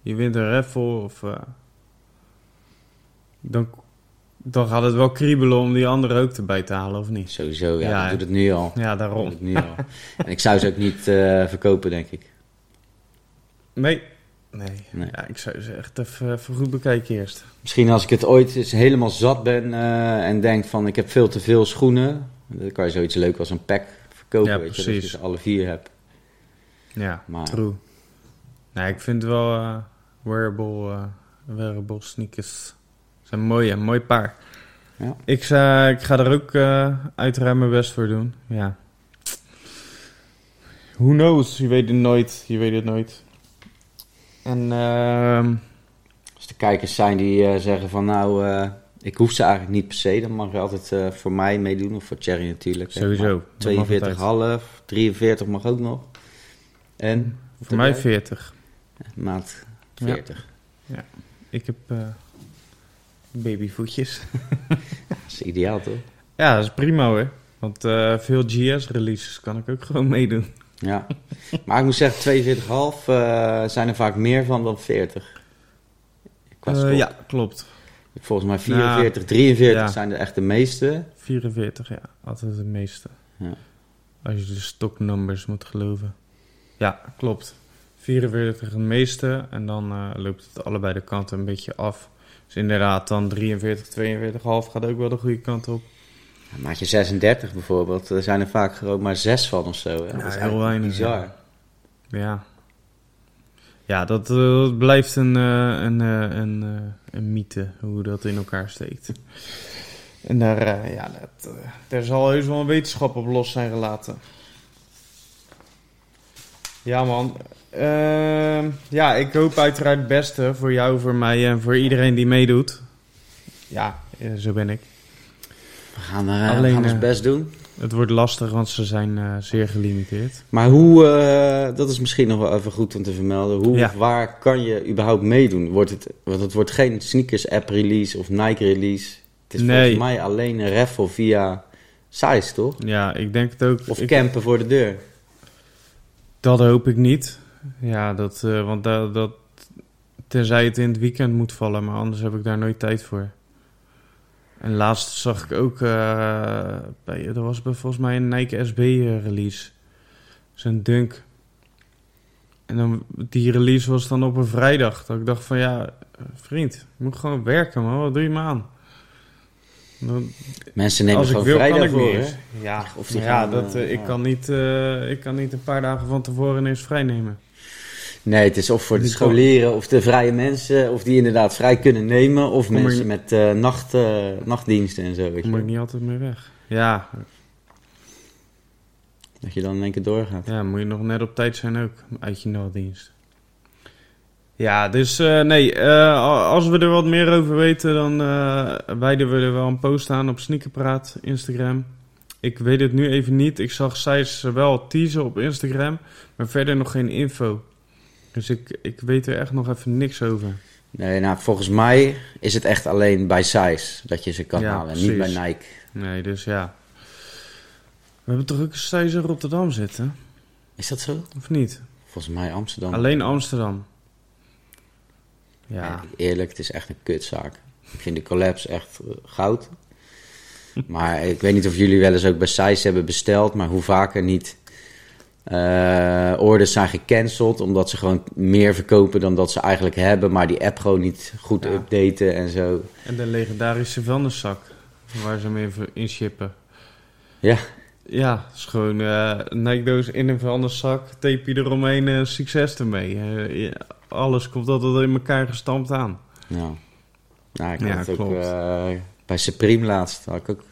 Speaker 3: Je wint een raffle of... eh, dan, dan gaat het wel kriebelen om die andere ook erbij te halen, of niet?
Speaker 4: Sowieso, ja,
Speaker 3: Ja,
Speaker 4: ik doe het nu al.
Speaker 3: Ja, daarom.
Speaker 4: het nu al. en ik zou ze ook niet eh, verkopen, denk ik.
Speaker 3: Nee. Nee.
Speaker 4: Nee.
Speaker 3: Ja, ik zou ze echt even, even goed bekijken eerst.
Speaker 4: Misschien als ik het ooit eens helemaal zat ben eh, en denk van ik heb veel te veel schoenen. Dan kan je zoiets leuk als een pack verkopen,
Speaker 3: Ja,
Speaker 4: weet je, dat je
Speaker 3: precies.
Speaker 4: ze alle vier hebt.
Speaker 3: Ja,
Speaker 4: Maar-
Speaker 3: true. Nee, ik vind wel eh, wearable, eh, wearable sneakers zijn mooi, een mooi paar.
Speaker 4: Ja.
Speaker 3: Ik, zou, ik ga er ook eh uiteraard mijn best voor doen. Ja. Who knows? Je weet het nooit. Je weet het nooit. En ehm,
Speaker 4: Als er kijkers zijn die eh, zeggen van nou, eh, ik hoef ze eigenlijk niet per se, dan mag je altijd eh, voor mij meedoen. Of voor Cherry natuurlijk.
Speaker 3: sowieso.
Speaker 4: Maar
Speaker 3: dat mag altijd.
Speaker 4: 42,5, 43 mag ook nog. En?
Speaker 3: Voor mij 40.
Speaker 4: Maat
Speaker 3: Ja.
Speaker 4: 40.
Speaker 3: Ik heb... eh, Babyvoetjes.
Speaker 4: Dat is ideaal, toch?
Speaker 3: Ja, dat is prima hoor. Want eh, veel GS-releases kan ik ook gewoon meedoen.
Speaker 4: Ja. Maar ik moet zeggen, 42,5 eh zijn er vaak meer van dan 40. Qua
Speaker 3: Eh,
Speaker 4: sport.
Speaker 3: ja, klopt.
Speaker 4: Volgens mij 44, 43
Speaker 3: ja.
Speaker 4: zijn er echt de meeste.
Speaker 3: 44, ja. Altijd de meeste.
Speaker 4: Ja.
Speaker 3: Als je de stocknumbers moet geloven. Ja, klopt. 44 het meeste. En dan eh, loopt het allebei de kanten een beetje af. Dus inderdaad, dan 43, 42,5 gaat ook wel de goede kant op.
Speaker 4: Ja, Maatje 36 bijvoorbeeld, er zijn er vaak ook maar zes van of zo. Hè?
Speaker 3: Ja,
Speaker 4: dat is
Speaker 3: heel weinig,
Speaker 4: Bizar.
Speaker 3: Ja. Ja, dat, eh, dat blijft een, eh, een, eh, een, een mythe, hoe dat in elkaar steekt. En daar, ja, dat, daar zal heus wel een wetenschap op los zijn gelaten. Ja, man. Ehm, ja, ik hoop uiteraard het beste voor jou, voor mij en voor iedereen die meedoet. Ja, zo ben ik.
Speaker 4: We gaan, er,
Speaker 3: Alleen,
Speaker 4: gaan ons best doen.
Speaker 3: Het wordt lastig, want ze zijn eh, zeer gelimiteerd.
Speaker 4: Maar hoe, eh, dat is misschien nog wel even goed om te vermelden. Hoe
Speaker 3: Ja.
Speaker 4: waar kan je überhaupt meedoen? Wordt het, want het wordt geen sneakers app release of Nike release. Het is
Speaker 3: Nee.
Speaker 4: volgens mij alleen een raffle via size, toch?
Speaker 3: Ja, ik denk het ook.
Speaker 4: Of
Speaker 3: ik-
Speaker 4: campen voor de deur.
Speaker 3: Dat hoop ik niet. Ja, dat, eh, want dat, dat, tenzij het in het weekend moet vallen, maar anders heb ik daar nooit tijd voor. En laatst zag ik ook, eh, bij, er was bij volgens mij een Nike SB eh, release. Zo'n dunk. En dan, die release was dan op een vrijdag. Dat ik dacht van ja, vriend, je moet gewoon werken man, wat doe je me aan? Dan,
Speaker 4: Mensen nemen
Speaker 3: als ik
Speaker 4: gewoon
Speaker 3: wil,
Speaker 4: vrij
Speaker 3: kan ik niet. Ja,
Speaker 4: Of die
Speaker 3: maar ja,
Speaker 4: gaan,
Speaker 3: dat, ik,
Speaker 4: ja.
Speaker 3: kan niet, eh, ik kan niet een paar dagen van tevoren eens vrij nemen.
Speaker 4: Nee, het is of voor de scholieren of de vrije mensen, of die inderdaad vrij kunnen nemen, of
Speaker 3: Kom
Speaker 4: mensen met eh, nacht, eh, nachtdiensten en zo. Weet
Speaker 3: Kom ik
Speaker 4: je?
Speaker 3: niet altijd mee weg. Ja,
Speaker 4: Dat je dan in één keer doorgaat.
Speaker 3: ja, moet je nog net op tijd zijn ook, uit je nachtdienst. Ja, dus eh, nee, als we er wat meer over weten, dan wijden we er wel een post aan op Sneakerpraat, Instagram. Ik weet het nu even niet. Ik zag Sijs wel teasen op Instagram, maar verder nog geen info. Dus ik, ik weet er echt nog even niks over.
Speaker 4: Nee, nou, volgens mij is het echt alleen bij size dat je ze kan
Speaker 3: Ja,
Speaker 4: halen, niet bij
Speaker 3: precies.
Speaker 4: Nike.
Speaker 3: Nee, dus ja. We hebben toch ook een Sijs in Rotterdam zitten,
Speaker 4: Is dat zo?
Speaker 3: of niet?
Speaker 4: Volgens mij Amsterdam.
Speaker 3: Alleen Amsterdam. Ja,
Speaker 4: Ja, eerlijk, het is echt een kutzaak. Ik vind de collapse echt eh, goud. Maar ik weet niet of jullie wel eens ook bij Size hebben besteld, maar hoe vaker niet eh, orders zijn gecanceld, omdat ze gewoon meer verkopen dan dat ze eigenlijk hebben, maar die app gewoon niet goed
Speaker 3: Ja.
Speaker 4: updaten en zo.
Speaker 3: en de legendarische vuilniszak, waar ze mee inshippen.
Speaker 4: Ja,
Speaker 3: Ja, het is gewoon eh Nike-doos in een vuilniszak, tape je eromheen, eh, succes ermee. Eh, ja, alles komt altijd in elkaar gestampt aan.
Speaker 4: ja. Nou, ik
Speaker 3: Ja,
Speaker 4: ook
Speaker 3: klopt.
Speaker 4: eh, bij Supreme laatst. Had ik ook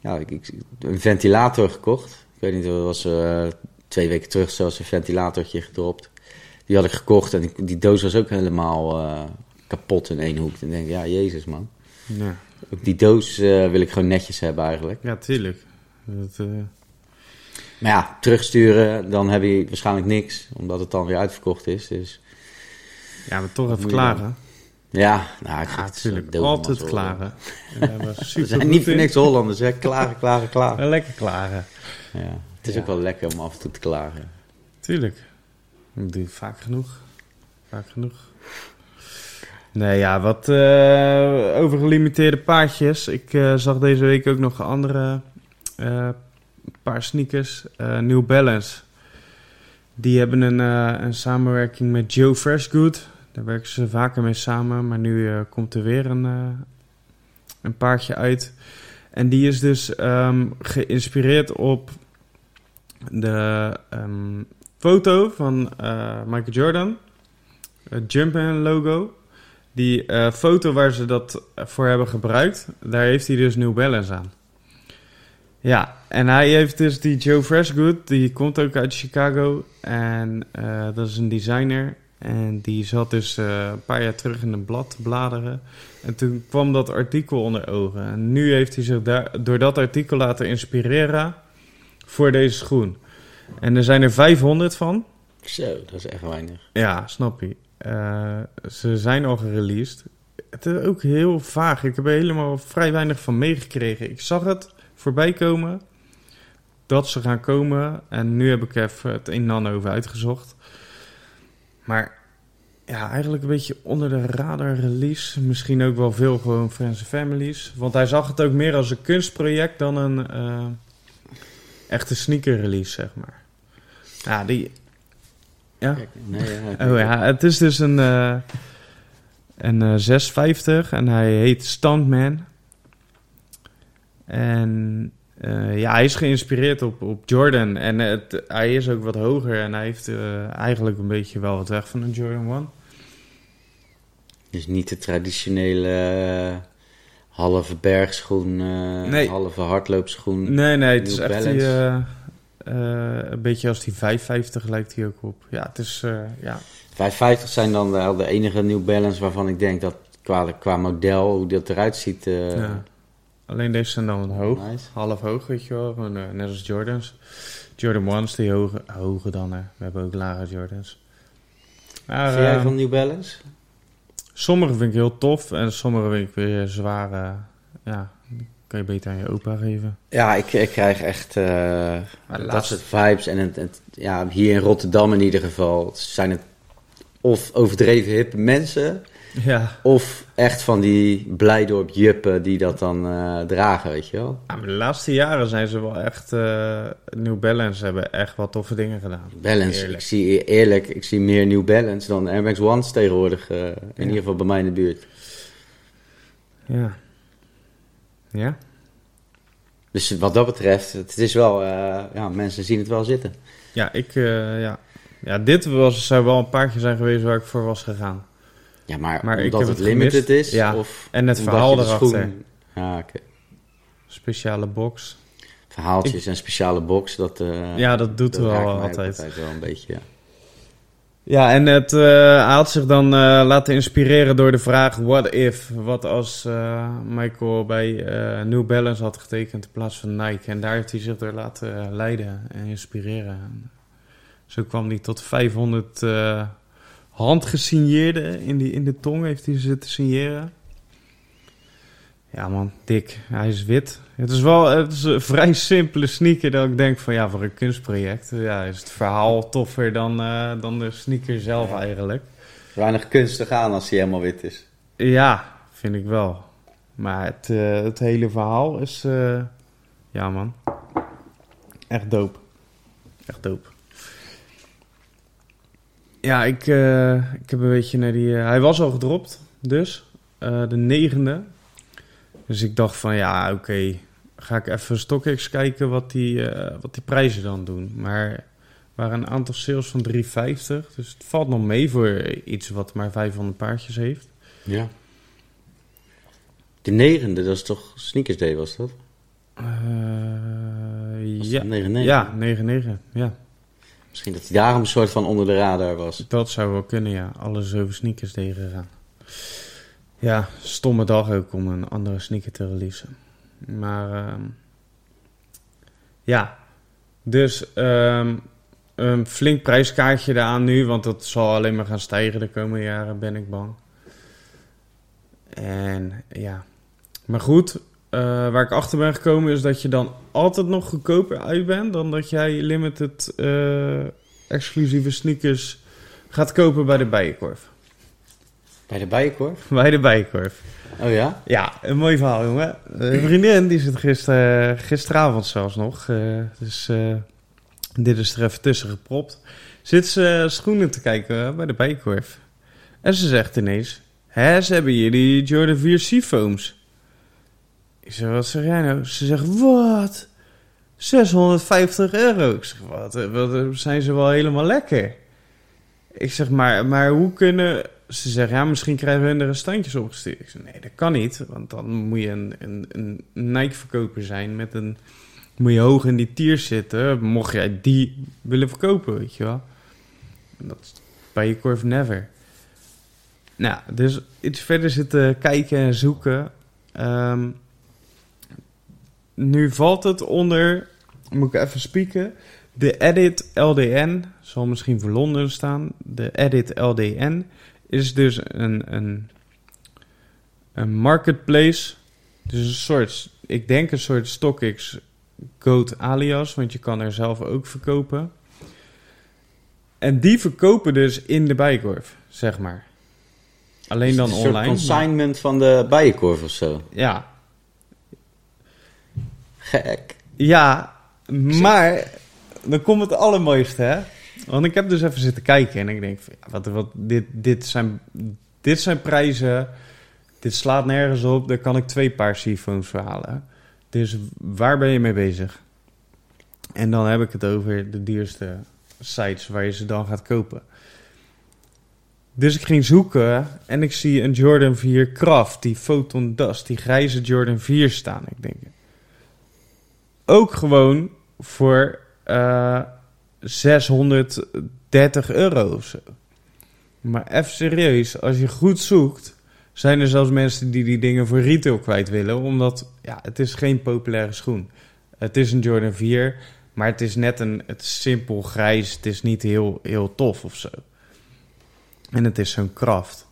Speaker 4: ja, ik, ik- een ventilator gekocht. Ik weet niet, dat was eh, twee weken terug zelfs een ventilatortje gedropt. Die had ik gekocht en die, doos was ook helemaal eh, kapot in één hoek. En denk ik, ja, jezus man.
Speaker 3: Ja,
Speaker 4: Ook die doos eh, wil ik gewoon netjes hebben eigenlijk.
Speaker 3: ja tuurlijk. Dat, eh,
Speaker 4: Maar ja, terugsturen, dan heb je waarschijnlijk niks. Omdat het dan weer uitverkocht is. Dus
Speaker 3: ja, maar toch even klagen.
Speaker 4: ja, nou, ik
Speaker 3: Ja, natuurlijk. Altijd klagen. We
Speaker 4: zijn niet voor niks Hollanders, hè. Klagen, klagen, klagen.
Speaker 3: En Lekker klagen.
Speaker 4: Ja, het is
Speaker 3: Ja.
Speaker 4: ook wel lekker om af en toe te klagen.
Speaker 3: Tuurlijk. Dat doe je vaak genoeg. Vaak genoeg. Nee, ja, wat eh, over gelimiteerde paardjes. Ik eh, zag deze week ook nog een andere eh, paar sneakers. New Balance. Die hebben een, een samenwerking met Joe Freshgood. Daar werken ze vaker mee samen. Maar nu komt er weer een, een paardje uit. En die is dus ehm, geïnspireerd op de ehm, foto van eh, Michael Jordan. Het Jumpman logo. Die eh, foto waar ze dat voor hebben gebruikt, daar heeft hij dus New Balance aan. Ja, en hij heeft dus die Joe Freshgood, die komt ook uit Chicago. En eh, dat is een designer. En die zat dus een paar jaar terug in een blad te bladeren. En toen kwam dat artikel onder ogen. En nu heeft hij zich daar, door dat artikel laten inspireren voor deze schoen. En er zijn er 500 van.
Speaker 4: Zo, dat is echt weinig.
Speaker 3: Ja, snap je. Eh, ze zijn al gereleased. het is ook heel vaag. Ik heb er helemaal vrij weinig van meegekregen. Ik zag het voorbij komen dat ze gaan komen. En nu heb ik even het een en over uitgezocht. Maar ja, eigenlijk een beetje onder de radar release. Misschien ook wel veel gewoon Friends and Families. Want hij zag het ook meer als een kunstproject dan een echte sneaker release, zeg maar. Ja, die... Ja?
Speaker 4: Kijk, nee, ja,
Speaker 3: Oh ja, het is dus een, eh, een eh, 650 en hij heet Stuntman. En eh, ja, hij is geïnspireerd op, op Jordan. En het, hij is ook wat hoger en hij heeft eigenlijk een beetje wel wat weg van een Jordan 1.
Speaker 4: Dus niet de traditionele halve bergschoen, eh,
Speaker 3: Nee.
Speaker 4: halve hardloopschoen.
Speaker 3: Nee, nee, het is echt die, eh, eh, een beetje als die 550 lijkt hij ook op. Ja, het is, ja.
Speaker 4: 550 zijn dan wel de enige New Balance waarvan ik denk dat qua, qua model, hoe dat eruit ziet.
Speaker 3: ja. Alleen deze zijn dan hoog.
Speaker 4: nice.
Speaker 3: half hoog, weet je wel. Net als Jordans. Jordan 1's die hoger, hoger dan er. We hebben ook lage Jordans. Maar,
Speaker 4: jij
Speaker 3: eh,
Speaker 4: van New Balance?
Speaker 3: Sommige vind ik heel tof en sommige vind ik weer zwaar. eh, ja, kan je beter aan je opa geven.
Speaker 4: Ja, ik, ik krijg echt eh,
Speaker 3: Maar
Speaker 4: dat soort vibes. En het, het- ja, hier in Rotterdam in ieder geval zijn het of overdreven hippe mensen...
Speaker 3: Ja,
Speaker 4: of echt van die Blijdorp juppen die dat dan eh, dragen, weet je wel.
Speaker 3: Ja, maar de laatste jaren zijn ze wel echt... eh New Balance hebben echt wat toffe dingen gedaan.
Speaker 4: Balance,
Speaker 3: Eerlijk.
Speaker 4: ik zie eerlijk, ik zie meer New Balance dan Air Max Ones tegenwoordig. eh, in ieder geval bij mij in de buurt.
Speaker 3: Ja. Ja?
Speaker 4: Dus wat dat betreft, het is wel, ja, mensen zien het wel zitten.
Speaker 3: Ja, ik... ja. ja, dit was, zou wel een paar keer zijn geweest waar ik voor was gegaan.
Speaker 4: Ja, maar, omdat het
Speaker 3: het
Speaker 4: limited
Speaker 3: gemist.
Speaker 4: is,
Speaker 3: Ja,
Speaker 4: of
Speaker 3: En het verhaal erachter.
Speaker 4: schoen- Ja, oké.
Speaker 3: Speciale box.
Speaker 4: Verhaaltjes en speciale box, dat, eh
Speaker 3: Ja, dat doet
Speaker 4: dat
Speaker 3: wel altijd.
Speaker 4: wel een beetje, ja.
Speaker 3: Ja, en het, hij had zich dan eh, laten inspireren door de vraag: what if? Wat als Michael bij New Balance had getekend in plaats van Nike? En daar heeft hij zich door laten leiden en inspireren. En zo kwam hij tot 500 eh handgesigneerde in, die, in de tong, heeft hij zitten signeren. Ja man, dik. Hij is wit. Het is wel het is een vrij simpele sneaker dat ik denk van ja, voor een kunstproject ja, is het verhaal toffer dan, eh, dan de sneaker zelf
Speaker 4: Ja.
Speaker 3: eigenlijk.
Speaker 4: Weinig kunstig aan als hij helemaal wit is.
Speaker 3: Ja, vind ik wel. Maar het, eh, het hele verhaal is, eh, ja man, echt dope. Echt dope. Ja, ik, eh, ik heb een beetje naar die... eh, hij was al gedropt, dus. eh, de negende. Dus ik dacht van, ja, oké. ga ik even StockX kijken wat die, wat die prijzen dan doen. Maar er waren een aantal sales van 350. Dus het valt nog mee voor iets wat maar 500 paardjes heeft.
Speaker 4: Ja. De negende, dat is toch Sneakers Day, was dat? Was
Speaker 3: ja.
Speaker 4: dat 9-9?
Speaker 3: ja, 9-9. Ja,
Speaker 4: Misschien dat hij daarom een soort van onder de radar was.
Speaker 3: dat zou wel kunnen, ja. Alles over sneakers tegen gaan. Ja, stomme dag ook om een andere sneaker te releasen. Maar ehm, ja, dus ehm, een flink prijskaartje eraan nu, want dat zal alleen maar gaan stijgen de komende jaren, ben ik bang. En ja, maar goed, eh, waar ik achter ben gekomen is dat je dan altijd nog goedkoper uit bent dan dat jij limited eh, exclusieve sneakers gaat kopen bij de Bijenkorf.
Speaker 4: Bij de Bijenkorf?
Speaker 3: Bij de Bijenkorf.
Speaker 4: Oh ja?
Speaker 3: Ja, een mooi verhaal, jongen. Een vriendin, die zit gister, gisteravond zelfs nog. eh, dus eh, dit is er even tussen gepropt. Zit ze schoenen te kijken bij de Bijenkorf. En ze zegt ineens... Hè, ze hebben hier die Jordan 4 Seafoams. Ik zeg, wat zeg jij nou? Ze zegt, wat? 650 euro. Ik zeg, wat, eh, wat eh, zijn ze wel helemaal lekker? Ik zeg, maar, maar hoe kunnen... Ze zeggen, ja, misschien krijgen we er standjes opgestuurd. Ik zeg, nee, dat kan niet. Want dan moet je een, een, een Nike-verkoper zijn met een... Moet je hoog in die tier zitten, mocht jij die willen verkopen, weet je wel. Dat is bij je Corv never. Nou, dus iets verder zitten kijken en zoeken. Ehm, nu valt het onder, moet ik even spieken, de Edit LDN, zal misschien voor Londen staan. De Edit LDN is dus een, een een marketplace. Dus een soort, ik denk een soort StockX Goat alias, want je kan er zelf ook verkopen. En die verkopen dus in de Bijenkorf, zeg maar. Alleen dan
Speaker 4: het een
Speaker 3: online. maar-
Speaker 4: consignment van de bijenkorf of zo.
Speaker 3: Ja,
Speaker 4: Gek.
Speaker 3: Ja, maar dan komt het allermooiste, hè? Want ik heb dus even zitten kijken en ik denk, wat, wat, dit, dit, zijn, dit zijn prijzen, dit slaat nergens op, daar kan ik twee paar voor halen. Dus waar ben je mee bezig? En dan heb ik het over de duurste sites waar je ze dan gaat kopen. Dus ik ging zoeken en ik zie een Jordan 4 Craft, die Photon Dust, die grijze Jordan 4 staan. Ik denk, ook gewoon voor eh 630 euro of zo. Maar even serieus, als je goed zoekt, zijn er zelfs mensen die die dingen voor retail kwijt willen. Omdat, ja, het is geen populaire schoen. Het is een Jordan 4, maar het is net een, het simpel grijs. Het is niet heel, heel tof of zo. En het is zo'n kracht.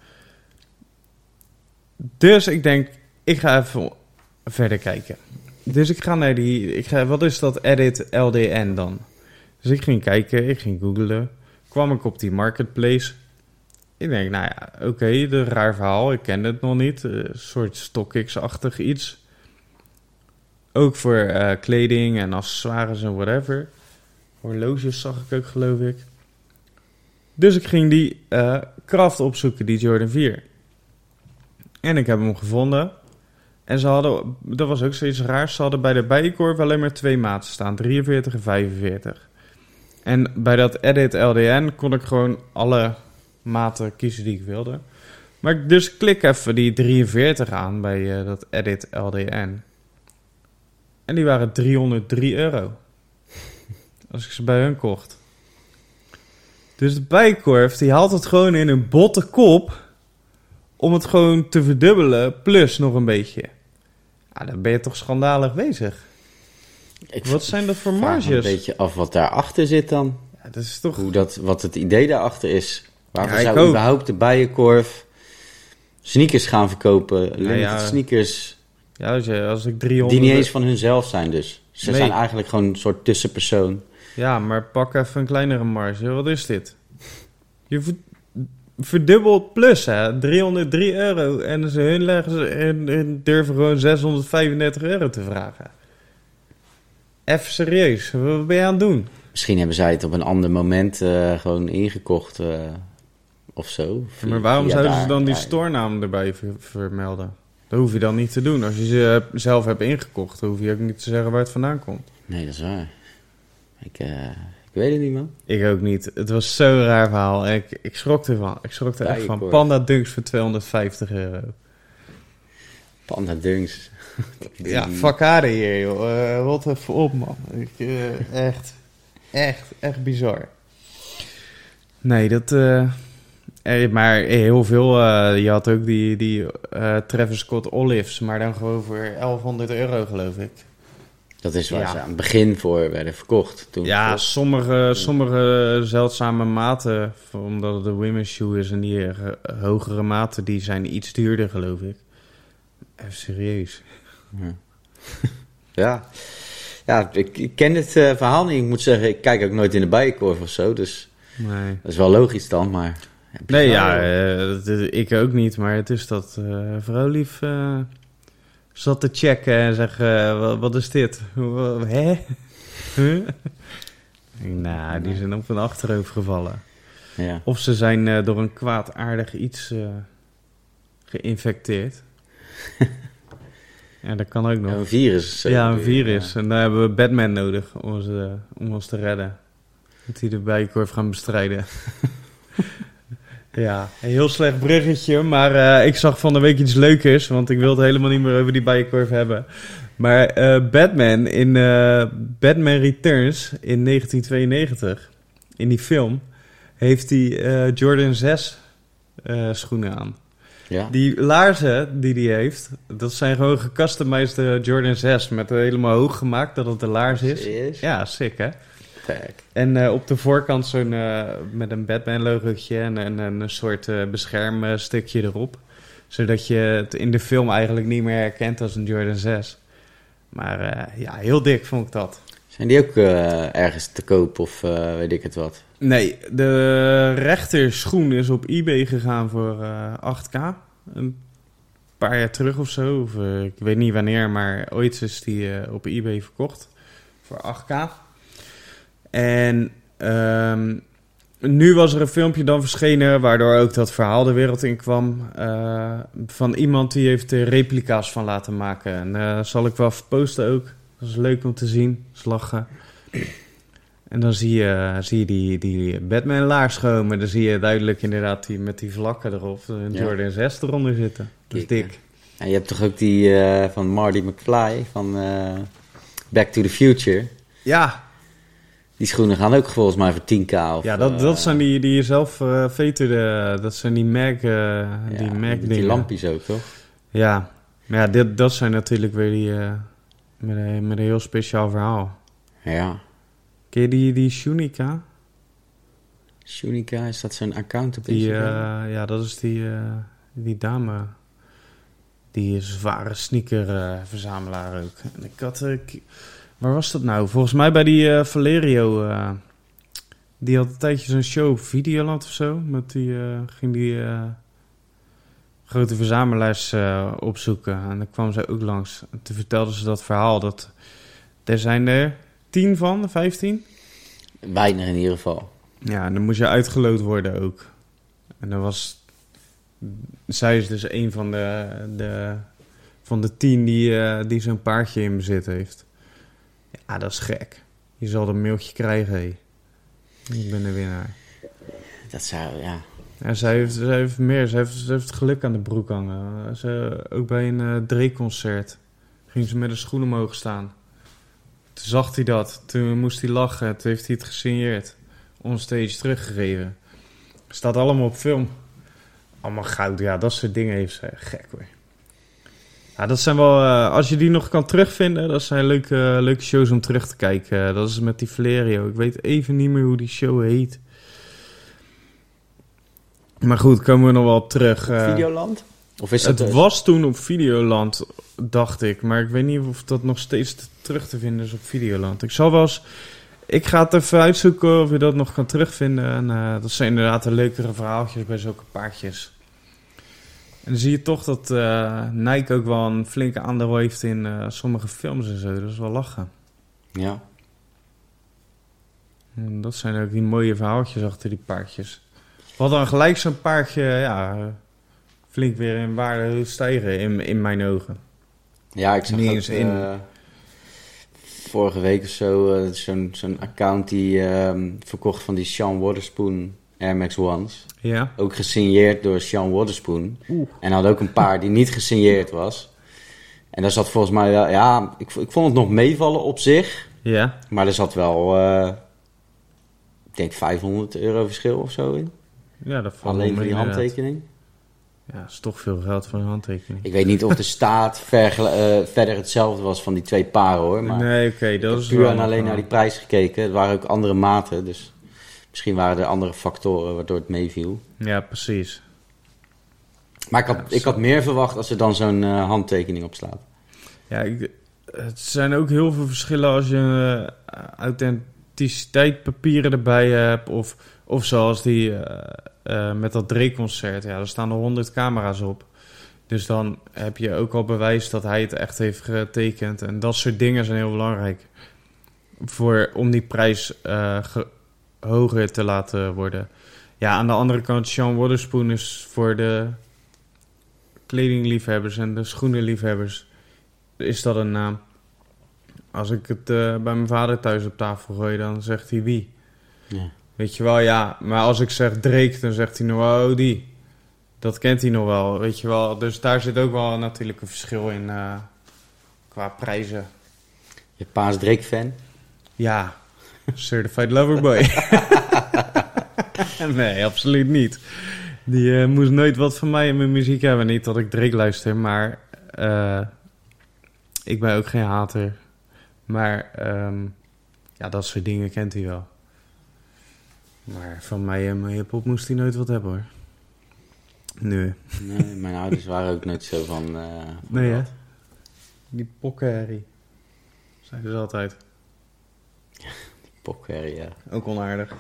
Speaker 3: Dus ik denk, ik ga even verder kijken. Dus ik ga naar die. Ik ga, wat is dat edit LDN dan? Dus ik ging kijken, ik ging googlen. Kwam ik op die marketplace. Ik denk, nou ja, oké, een raar verhaal. Ik ken het nog niet. Een soort StockX-achtig iets. Ook voor eh, kleding en accessoires en whatever. Horloges zag ik ook, geloof ik. Dus ik ging die eh kracht opzoeken, die Jordan 4. En ik heb hem gevonden. En ze hadden, dat was ook zoiets raars, ze hadden bij de bijenkorf alleen maar twee maten staan, 43 en 45. En bij dat Edit LDN kon ik gewoon alle maten kiezen die ik wilde. Maar ik dus klik even die 43 aan bij eh, dat Edit LDN. En die waren 303 euro. Als ik ze bij hun kocht. Dus de bijenkorf, die haalt het gewoon in een botte kop om het gewoon te verdubbelen, plus nog een beetje. Ja, dan ben je toch schandalig bezig.
Speaker 4: Ik
Speaker 3: Wat zijn dat voor marges?
Speaker 4: een beetje af wat daarachter zit dan.
Speaker 3: Ja, dat is toch...
Speaker 4: Hoe dat, wat het idee daarachter is. Waarvoor
Speaker 3: Ja,
Speaker 4: zou
Speaker 3: ook.
Speaker 4: überhaupt de bijenkorf sneakers gaan verkopen? Limited
Speaker 3: ja.
Speaker 4: sneakers
Speaker 3: Ja, als, je, als ik 300...
Speaker 4: die niet eens van hunzelf zijn dus. Ze
Speaker 3: Nee.
Speaker 4: zijn eigenlijk gewoon een soort tussenpersoon.
Speaker 3: Ja, maar pak even een kleinere marge. Wat is dit? Je ver- verdubbelt plus, hè. 303 euro. En ze hun leggen ze, en, en durven gewoon 635 euro te vragen. Even serieus. Wat ben je aan het doen?
Speaker 4: Misschien hebben zij het op een ander moment eh, gewoon ingekocht eh, of zo.
Speaker 3: Maar waarom zouden ze dan die
Speaker 4: ja,
Speaker 3: stoornaam erbij ver- vermelden? Dat hoef je dan niet te doen. Als je ze zelf hebt ingekocht, dan hoef je ook niet te zeggen waar het vandaan komt.
Speaker 4: Nee, dat is waar. Ik, eh, ik weet het niet, man.
Speaker 3: Ik ook niet. Het was zo'n raar verhaal. Ik, ik schrok ervan. Ik schrok er echt van. Panda Dunks voor 250 euro.
Speaker 4: Panda Dunks.
Speaker 3: Ja, fuck hier, joh. Eh, rot even op, man. Ik, eh, echt, echt, echt bizar. Nee, dat... eh, eh, maar heel veel... je had ook die, die Travis Scott Olives, maar dan gewoon voor 1100 euro, geloof ik.
Speaker 4: Dat is waar
Speaker 3: Ja.
Speaker 4: ze aan het begin voor werden verkocht. Toen
Speaker 3: Ja, sommige, sommige zeldzame maten, omdat het een women's shoe is en die eh, hogere maten, die zijn iets duurder, geloof ik. Even serieus.
Speaker 4: Ja, ja ik, ik ken het eh, verhaal niet. Ik moet zeggen, ik kijk ook nooit in de bijenkorf of zo. Dus
Speaker 3: Nee.
Speaker 4: dat is wel logisch dan, maar...
Speaker 3: Nee, ja, eh, ik ook niet, maar het is dat eh vrouwlief zat te checken en zeggen, eh, wat, wat is dit? Hè? Huh? nou, die zijn op hun achterhoofd gevallen.
Speaker 4: ja.
Speaker 3: Of ze zijn eh, door een kwaadaardig iets eh, geïnfecteerd. ja, dat kan ook nog.
Speaker 4: Ja, een virus.
Speaker 3: ja, een virus. En daar hebben we Batman nodig om ons, om ons te redden. Dat hij de bijenkorf gaan bestrijden. ja, een heel slecht bruggetje. Maar eh, ik zag van de week iets leukers. Want ik wilde het helemaal niet meer over die bijenkorf hebben. Maar eh, Batman in eh, Batman Returns in 1992, in die film, heeft hij Jordan 6 eh, schoenen aan.
Speaker 4: Ja.
Speaker 3: Die laarzen die hij heeft, dat zijn gewoon gecustomized Jordan 6 met helemaal hoog gemaakt dat het de laars is. Ja, sick hè. En eh, op de voorkant zo'n eh, met een Batman logootje en, en, en een soort eh beschermstukje erop. Zodat je het in de film eigenlijk niet meer herkent als een Jordan 6. Maar ja, heel dik vond ik dat.
Speaker 4: Zijn die ook ergens te koop of weet ik het wat?
Speaker 3: Nee, de rechter schoen is op eBay gegaan voor eh, 8k. Een paar jaar terug of zo. Of, ik weet niet wanneer, maar ooit is die op eBay verkocht. Voor 8k. En ehm, nu was er een filmpje dan verschenen... waardoor ook dat verhaal de wereld in kwam... eh, van iemand die heeft er replica's van laten maken. En eh, zal ik wel posten ook. Dat is leuk om te zien. Dat is lachen. En dan zie je, zie je die, die Batman laars komen. Dan zie je duidelijk inderdaad die, met die vlakken erop. Een
Speaker 4: Ja.
Speaker 3: Jordan 6 eronder zitten. Dat is dik.
Speaker 4: En je hebt toch ook die eh, van Marty McFly van Back to the Future.
Speaker 3: Ja,
Speaker 4: Die schoenen gaan ook volgens mij voor 10k. Of,
Speaker 3: ja dat,
Speaker 4: eh,
Speaker 3: dat zijn die die je zelf eh veterde. Dat zijn die eh,
Speaker 4: ja,
Speaker 3: die
Speaker 4: die lampjes ook, toch?
Speaker 3: Ja, maar ja, dit, dat zijn natuurlijk weer die... eh, met, een, met een heel speciaal verhaal.
Speaker 4: Ja.
Speaker 3: Ken je die, die Shunika?
Speaker 4: Shunika, is dat zo'n account op
Speaker 3: Die,
Speaker 4: Instagram?
Speaker 3: eh, ja, dat is die, eh, die dame. Die zware sneaker-verzamelaar ook. En ik had... eh, ik- waar was dat nou? Volgens mij bij die eh, Valerio. eh, die had een tijdje zo'n show op Videoland of zo. Met die, eh, ging die grote verzamelaars opzoeken. En dan kwam zij ook langs. En toen vertelde ze dat verhaal. Dat er zijn er tien van, vijftien.
Speaker 4: Weinig in ieder geval.
Speaker 3: Ja, en dan moest je uitgeloot worden ook. En dan was... Zij is dus een van de, de, van de tien die, die zo'n paardje in bezit heeft. Ja, dat is gek. Je zal een mailtje krijgen, hé. Ik ben de winnaar.
Speaker 4: Dat zou, ja.
Speaker 3: Ja, zij heeft, zij heeft meer. Ze heeft, ze heeft geluk aan de broek hangen. Ze, ook bij een eh Drake-concert ging ze met een schoen omhoog staan. Toen zag hij dat. Toen moest hij lachen. Toen heeft hij het gesigneerd. Onstage teruggegeven. Staat allemaal op film. Allemaal goud. Ja, dat soort dingen heeft ze. Gek hoor. Ja, dat zijn wel... eh, als je die nog kan terugvinden, dat zijn leuke, leuke shows om terug te kijken. dat is met die Valerio. Ik weet even niet meer hoe die show heet. Maar goed, komen we nog wel op terug. Eh,
Speaker 4: Videoland? Of is
Speaker 3: het
Speaker 4: dus-
Speaker 3: was toen op Videoland, dacht ik. Maar ik weet niet of dat nog steeds te- terug te vinden is op Videoland. Ik zal wel eens... Ik ga het even uitzoeken of je dat nog kan terugvinden. En eh, dat zijn inderdaad de leukere verhaaltjes bij zulke paardjes. En dan zie je toch dat eh, Nike ook wel een flinke aandeel heeft in eh, sommige films en zo. Dat is wel lachen.
Speaker 4: Ja.
Speaker 3: En dat zijn ook die mooie verhaaltjes achter die paardjes. Wat dan gelijk zo'n paardje, ja, flink weer in waarde stijgen in, in mijn ogen.
Speaker 4: Ja, ik zag
Speaker 3: Niet eens in.
Speaker 4: eh, vorige week of zo zo'n zo'n account die ehm, verkocht van die Sean Waterspoon Air Max Ones.
Speaker 3: Ja?
Speaker 4: Ook gesigneerd door Sean Waterspoon. En had ook een paar die niet gesigneerd was. En daar zat volgens mij wel, ja, ik, ik vond het nog meevallen op zich.
Speaker 3: Ja?
Speaker 4: Maar er zat wel, eh, ik denk 500 euro verschil of zo in.
Speaker 3: Ja, dat valt
Speaker 4: Alleen voor die
Speaker 3: inderdaad.
Speaker 4: handtekening.
Speaker 3: Ja, dat is toch veel geld voor een handtekening.
Speaker 4: Ik weet niet of de staat vergel- eh, verder hetzelfde was van die twee paren hoor. Maar
Speaker 3: nee, oké,
Speaker 4: ik
Speaker 3: dat
Speaker 4: heb
Speaker 3: is
Speaker 4: puur en alleen naar die prijs gekeken. Er waren ook andere maten, dus misschien waren er andere factoren waardoor het meeviel.
Speaker 3: Ja, precies.
Speaker 4: Maar ik had,
Speaker 3: Ja,
Speaker 4: ik had meer verwacht als er dan zo'n eh, handtekening op staat.
Speaker 3: Ja, ik, het zijn ook heel veel verschillen als je uh, authenticiteitpapieren erbij hebt. Of, of zoals die eh, eh, met dat Drake-concert. Ja, daar staan er honderd camera's op. Dus dan heb je ook al bewijs dat hij het echt heeft getekend. En dat soort dingen zijn heel belangrijk. Voor, om die prijs eh, ge- hoger te laten worden. Ja, aan de andere kant, Sean Waterspoon is voor de kledingliefhebbers en de schoenenliefhebbers is dat een naam. Als ik het eh, bij mijn vader thuis op tafel gooi, dan zegt hij wie.
Speaker 4: Ja.
Speaker 3: Weet je wel, ja. Maar als ik zeg Drake, dan zegt hij nog wel, oh die. Dat kent hij nog wel, weet je wel. Dus daar zit ook wel natuurlijk een verschil in eh, qua prijzen.
Speaker 4: Je paas Drake fan.
Speaker 3: Ja, Certified Lover Boy. nee, absoluut niet. Die eh, moest nooit wat van mij in mijn muziek hebben. Niet dat ik Drake luister, maar eh, ik ben ook geen hater. Maar ehm, ja, dat soort dingen kent hij wel. Maar van mij en mijn hiphop moest hij nooit wat hebben hoor. Nee.
Speaker 4: Nee, mijn ouders waren ook nooit zo van... eh, van
Speaker 3: Nee, hè? Die pokkenherrie. Zeiden ze altijd.
Speaker 4: Popherrie, ja.
Speaker 3: Ook onaardig.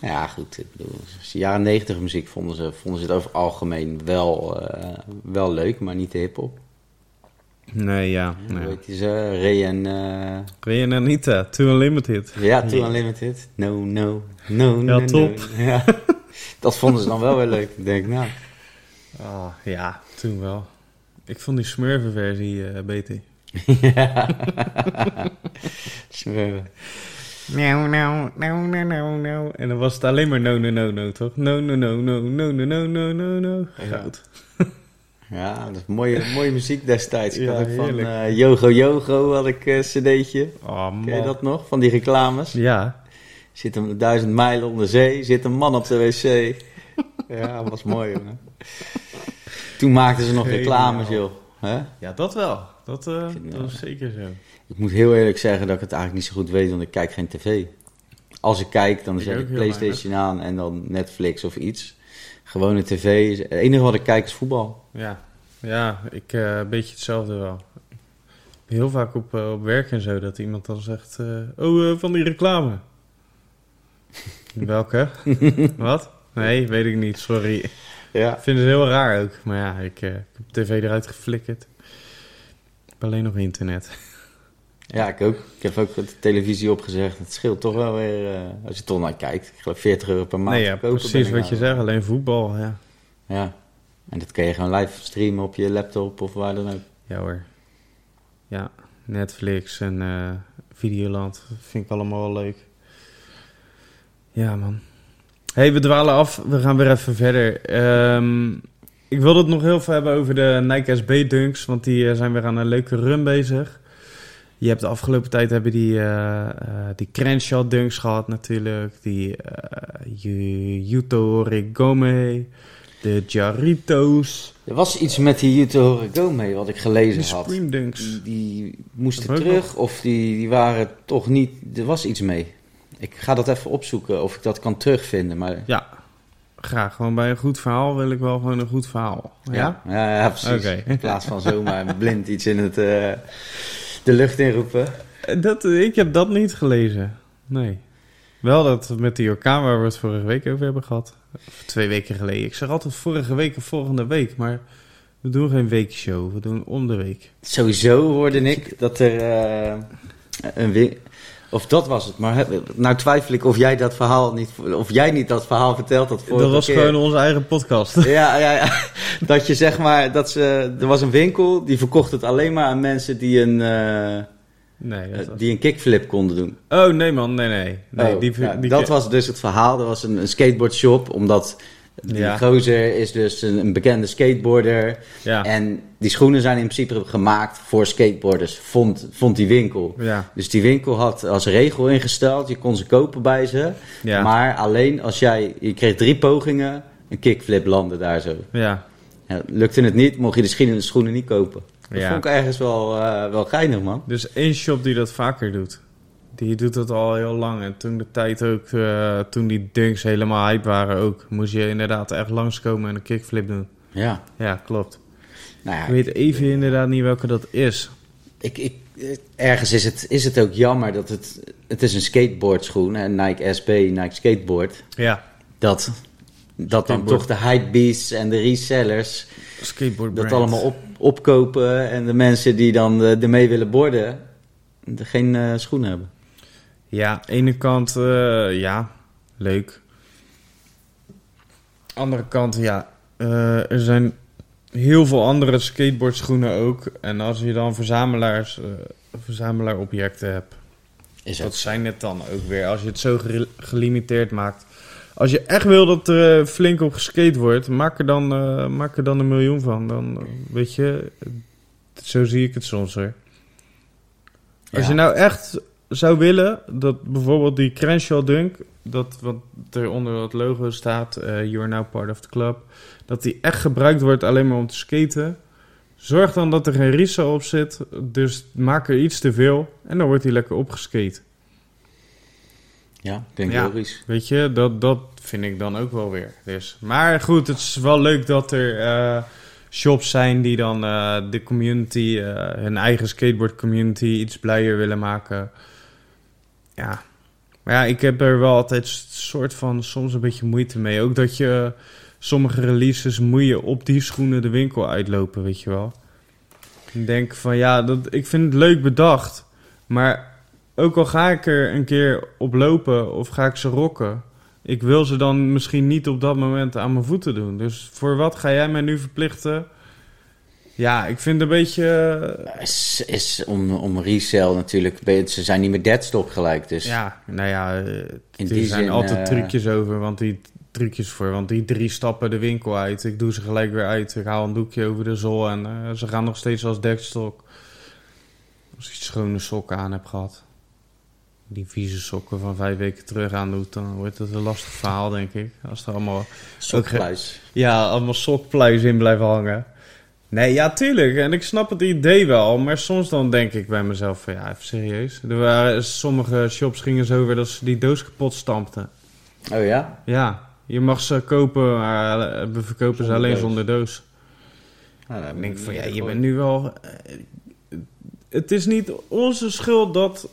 Speaker 4: Ja, goed. Ik bedoel, je jaren negentig muziek vonden ze, vonden ze het over het algemeen wel, eh, wel leuk, maar niet de hip-hop.
Speaker 3: Nee, ja. Nee.
Speaker 4: die ze? Ray en... eh,
Speaker 3: Ray en Anita, Too Unlimited.
Speaker 4: ja, Too Unlimited. No, no, no, no,
Speaker 3: Ja, top.
Speaker 4: no. Ja. Dat vonden ze dan wel weer leuk. Ik denk, nou...
Speaker 3: Oh, ja, toen wel. Ik vond die eh, beter.
Speaker 4: ja. Smurfen.
Speaker 3: No, no, no, no, no, no. En dan was het alleen maar no, no, no, no, toch? No, no, no, no, no, no, no, no, no, no. Goud.
Speaker 4: Ja, dat is mooie, mooie muziek destijds. Ik
Speaker 3: Ja,
Speaker 4: had ook van
Speaker 3: heerlijk.
Speaker 4: eh, Yogo Yogo had ik een cd'tje.
Speaker 3: Oh, man.
Speaker 4: Ken je dat nog? Van die reclames.
Speaker 3: Ja.
Speaker 4: Zit een duizend mijlen onder zee, zit een man op de wc. ja, was mooi, jongen. Toen maakten ze nog reclames, joh. Hè?
Speaker 3: Ja, dat wel. Dat, eh,
Speaker 4: vind,
Speaker 3: dat is zeker zo.
Speaker 4: Ik moet heel eerlijk zeggen dat ik het eigenlijk niet zo goed weet, want ik kijk geen tv. Als ik kijk, dan zet ik Playstation aan en dan Netflix of iets. Gewone tv. Het enige wat ik kijk is voetbal.
Speaker 3: Ja, ja ik eh, een beetje hetzelfde wel. Heel vaak op, eh, op werk en zo, dat iemand dan zegt... eh, oh, van die reclame. Welke? Wat? Nee, weet ik niet, sorry.
Speaker 4: Ja.
Speaker 3: Ik vind het heel raar ook. Maar ja, ik, ik heb tv eruit geflikkerd. Ik heb alleen nog internet.
Speaker 4: Ja, ik ook. Ik heb ook de televisie opgezegd. Het scheelt toch wel weer, eh, als je toch naar kijkt. Ik geloof 40 euro per maand.
Speaker 3: nee, ja, precies wat
Speaker 4: nou.
Speaker 3: je zegt. Alleen voetbal, ja.
Speaker 4: Ja. En dat kun je gewoon live streamen op je laptop of waar dan ook.
Speaker 3: Ja hoor. Ja, Netflix en eh, Videoland. Vind ik allemaal wel leuk. Ja, man. hey, we dwalen af. We gaan weer even verder. Ehm, ik wilde het nog heel veel hebben over de Nike SB Dunks. Want die eh, zijn weer aan een leuke run bezig. Je hebt de afgelopen tijd hebben die, eh die Crenshaw Dunks gehad natuurlijk. Die Yu- Yuto Origome. De Jarritos.
Speaker 4: Er was iets met die Yuto Horigome wat ik gelezen had.
Speaker 3: Supreme Dunks.
Speaker 4: Die, die moesten terug of die, die waren toch niet... Er was iets mee. Ik ga dat even opzoeken of ik dat kan terugvinden. Maar
Speaker 3: Ja, graag. Gewoon bij een goed verhaal wil ik wel gewoon een goed verhaal. Ja?
Speaker 4: ja, ja, precies. In plaats van zomaar blind iets in het, de lucht inroepen.
Speaker 3: Dat, ik heb dat niet gelezen. Nee. Wel dat met die orkaan waar we het vorige week over hebben gehad. Of twee weken geleden. Ik zeg altijd vorige week en volgende week. Maar we doen geen weekshow. We doen om de week.
Speaker 4: Sowieso hoorde ik dat er eh, een Of dat was het. Maar nou twijfel ik of jij dat verhaal niet... Of jij niet dat verhaal verteld had vorige
Speaker 3: dat was
Speaker 4: keer.
Speaker 3: gewoon onze eigen podcast.
Speaker 4: Ja, ja, ja. Dat je zeg maar... Dat ze, er was een winkel die verkocht het alleen maar aan mensen die een, eh,
Speaker 3: Nee, dat was...
Speaker 4: die een kickflip konden doen.
Speaker 3: Oh, nee man. Nee, nee. nee
Speaker 4: Oh,
Speaker 3: die,
Speaker 4: ja,
Speaker 3: die,
Speaker 4: dat was dus het verhaal. Er was een, een skateboardshop, omdat die
Speaker 3: Ja.
Speaker 4: gozer is dus een, een bekende skateboarder.
Speaker 3: Ja.
Speaker 4: En die schoenen zijn in principe gemaakt voor skateboarders, vond, vond die winkel.
Speaker 3: Ja.
Speaker 4: Dus die winkel had als regel ingesteld, je kon ze kopen bij ze. Maar alleen als jij, je kreeg drie pogingen, een kickflip landen daar zo.
Speaker 3: Ja.
Speaker 4: Lukte het niet, mocht je de schoenen, de schoenen niet kopen. Dat vond ik ergens wel, eh, wel geinig, man.
Speaker 3: Dus één shop die dat vaker doet. Die doet dat al heel lang. En toen de tijd ook, eh, toen die dunks helemaal hype waren ook, moest je inderdaad echt langskomen en een kickflip doen.
Speaker 4: Ja,
Speaker 3: Ja, klopt.
Speaker 4: nou ja,
Speaker 3: Ik weet even inderdaad niet welke dat is.
Speaker 4: Ik, ik, eh, ergens is het, is het ook jammer dat het... Het is een skateboardschoen, een Nike SB, Nike Skateboard.
Speaker 3: Ja,
Speaker 4: Dat, dat dan toch de hypebeasts en de resellers
Speaker 3: skateboard
Speaker 4: dat allemaal op, opkopen. En de mensen die dan eh, ermee willen borden, geen eh, schoen hebben.
Speaker 3: Ja, ene kant, eh, ja, leuk. Andere kant, ja, eh, er zijn heel veel andere skateboardschoenen ook. En als je dan verzamelaars, eh verzamelaarobjecten hebt,
Speaker 4: Is
Speaker 3: Wat zijn het dan ook weer? Als je het zo gelimiteerd maakt. Als je echt wil dat er flink op geskate wordt, maak er dan, maak er dan een miljoen van. Dan weet je, zo zie ik het soms hoor. Als
Speaker 4: Ja.
Speaker 3: je nou echt zou willen dat bijvoorbeeld die Crenshaw Dunk, dat wat er onder het logo staat, eh you are now part of the club, dat die echt gebruikt wordt alleen maar om te skaten. Zorg dan dat er geen resell op zit, dus maak er iets te veel en dan wordt hij lekker opgeskate.
Speaker 4: Ja, klinkt
Speaker 3: Ja.
Speaker 4: logisch.
Speaker 3: Weet je, dat, dat vind ik dan ook wel weer. Dus. Maar goed, het is wel leuk dat er eh, shops zijn die dan eh, de community, hun eigen skateboard community, iets blijer willen maken. Ja. Maar ja, ik heb er wel altijd soort van soms een beetje moeite mee. Ook dat je sommige releases moet je op die schoenen de winkel uitlopen, weet je wel. Ik denk van ja, dat, ik vind het leuk bedacht. Maar ook al ga ik er een keer op lopen of ga ik ze rocken, ik wil ze dan misschien niet op dat moment aan mijn voeten doen. Dus voor wat ga jij mij nu verplichten? Ja, ik vind het een beetje. eh,
Speaker 4: Is, is om, om resell natuurlijk, ze zijn niet meer deadstock gelijk. Dus
Speaker 3: Ja, nou ja, eh,
Speaker 4: in
Speaker 3: er
Speaker 4: die
Speaker 3: zijn
Speaker 4: zin...
Speaker 3: altijd
Speaker 4: eh,
Speaker 3: trucjes over, want die trucjes voor, want die drie stappen de winkel uit. Ik doe ze gelijk weer uit. Ik haal een doekje over de zool en eh, ze gaan nog steeds als dekstok. Als je schone sokken aan hebt gehad. Die vieze sokken van vijf weken terug aandoet, dan wordt het een lastig verhaal, denk ik. Als er allemaal
Speaker 4: sokpluis.
Speaker 3: Ja, allemaal sokpluis in blijven hangen. Nee, ja, tuurlijk. En ik snap het idee wel. Maar soms dan denk ik bij mezelf van, ja, even serieus. Er waren, sommige shops gingen zo weer dat ze die doos kapot stampten.
Speaker 4: Oh ja?
Speaker 3: Ja, je mag ze kopen, maar eh, we verkopen ze alleen
Speaker 4: doos.
Speaker 3: zonder doos.
Speaker 4: Nou,
Speaker 3: Ik denk van, ja,
Speaker 4: ik
Speaker 3: je bent nu wel... eh, Het is niet onze schuld dat...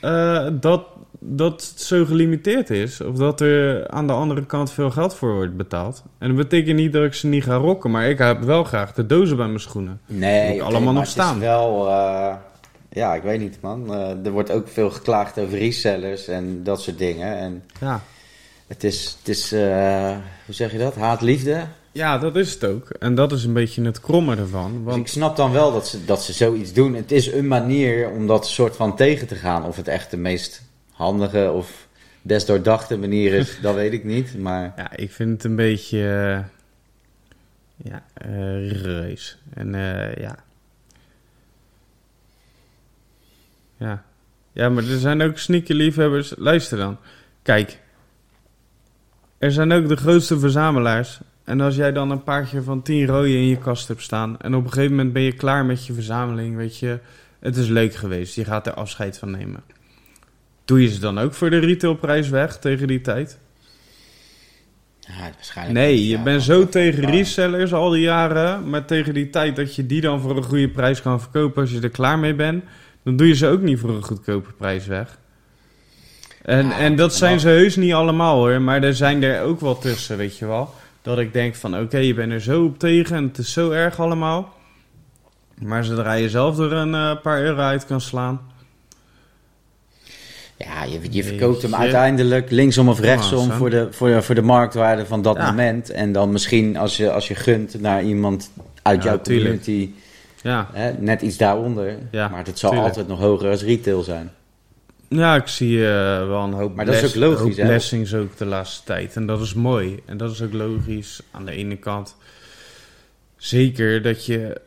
Speaker 3: eh, dat, dat het zo gelimiteerd is. Of dat er aan de andere kant veel geld voor wordt betaald. En dat betekent niet dat ik ze niet ga rocken. Maar ik heb wel graag de dozen bij mijn schoenen.
Speaker 4: Nee,
Speaker 3: allemaal nog
Speaker 4: het is
Speaker 3: staan.
Speaker 4: wel, eh, ja, ik weet niet man. Eh, er wordt ook veel geklaagd over resellers en dat soort dingen. En
Speaker 3: Ja.
Speaker 4: het is, het is eh, hoe zeg je dat? Haat-liefde.
Speaker 3: ja, dat is het ook. En dat is een beetje het kromme ervan.
Speaker 4: Dus ik
Speaker 3: Want
Speaker 4: snap dan wel dat ze, dat ze zoiets doen. Het is een manier om dat soort van tegen te gaan. Of het echt de meest handige of best doordachte manier is, dat weet ik niet. Maar
Speaker 3: ja, ik vind het een beetje... eh, ja, reus. En eh, ja... Ja. Ja, maar er zijn ook sneaker liefhebbers. Luister dan. Kijk. Er zijn ook de grootste verzamelaars. En als jij dan een paardje van 10 rode in je kast hebt staan. En op een gegeven moment ben je klaar met je verzameling. Weet je. Het is leuk geweest. Je gaat er afscheid van nemen. Doe je ze dan ook voor de retailprijs weg tegen die tijd?
Speaker 4: ja, waarschijnlijk
Speaker 3: Nee, je bent zo tegen resellers al die jaren. Maar tegen die tijd dat je die dan voor een goede prijs kan verkopen als je er klaar mee bent. Dan doe je ze ook niet voor een goedkope prijs weg. En,
Speaker 4: Ja,
Speaker 3: en dat zijn ze heus niet allemaal hoor. Maar er zijn er ook wel tussen, weet je wel. Dat ik denk van oké, je bent er zo op tegen en het is zo erg allemaal. Maar zodra je zelf er een eh, paar euro uit kan slaan.
Speaker 4: Ja, je, je verkoopt hem uiteindelijk linksom of rechtsom
Speaker 3: Sam.
Speaker 4: voor de, voor, de, voor de marktwaarde van dat
Speaker 3: Ja.
Speaker 4: moment. En dan misschien als je, als je gunt naar iemand uit
Speaker 3: Ja,
Speaker 4: jouw
Speaker 3: tuurlijk.
Speaker 4: community,
Speaker 3: Ja,
Speaker 4: hè, net iets daaronder.
Speaker 3: Ja,
Speaker 4: maar het zal
Speaker 3: tuurlijk.
Speaker 4: altijd nog hoger als retail zijn.
Speaker 3: Ja, ik zie eh, wel een hoop,
Speaker 4: Maar dat is ook logisch, hè?
Speaker 3: blessings ook de laatste tijd. En dat is mooi. En dat is ook logisch aan de ene kant. Zeker dat je,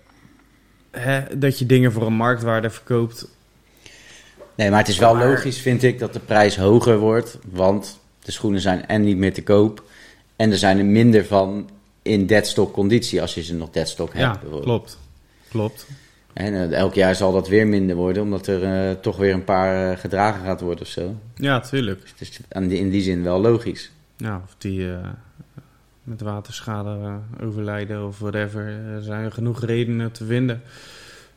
Speaker 3: hè, dat je dingen voor een marktwaarde verkoopt.
Speaker 4: Nee, maar het is wel
Speaker 3: Maar-
Speaker 4: logisch, vind ik, dat de prijs hoger wordt. Want de schoenen zijn en niet meer te koop. En er zijn er minder van in deadstock conditie als je ze nog deadstock hebt.
Speaker 3: Ja, klopt. Klopt.
Speaker 4: En eh, elk jaar zal dat weer minder worden, omdat er eh, toch weer een paar eh, gedragen gaat worden of zo.
Speaker 3: Ja, tuurlijk.
Speaker 4: Het is in die zin wel logisch.
Speaker 3: Ja, of die met waterschade overlijden of whatever. Er zijn genoeg redenen te vinden.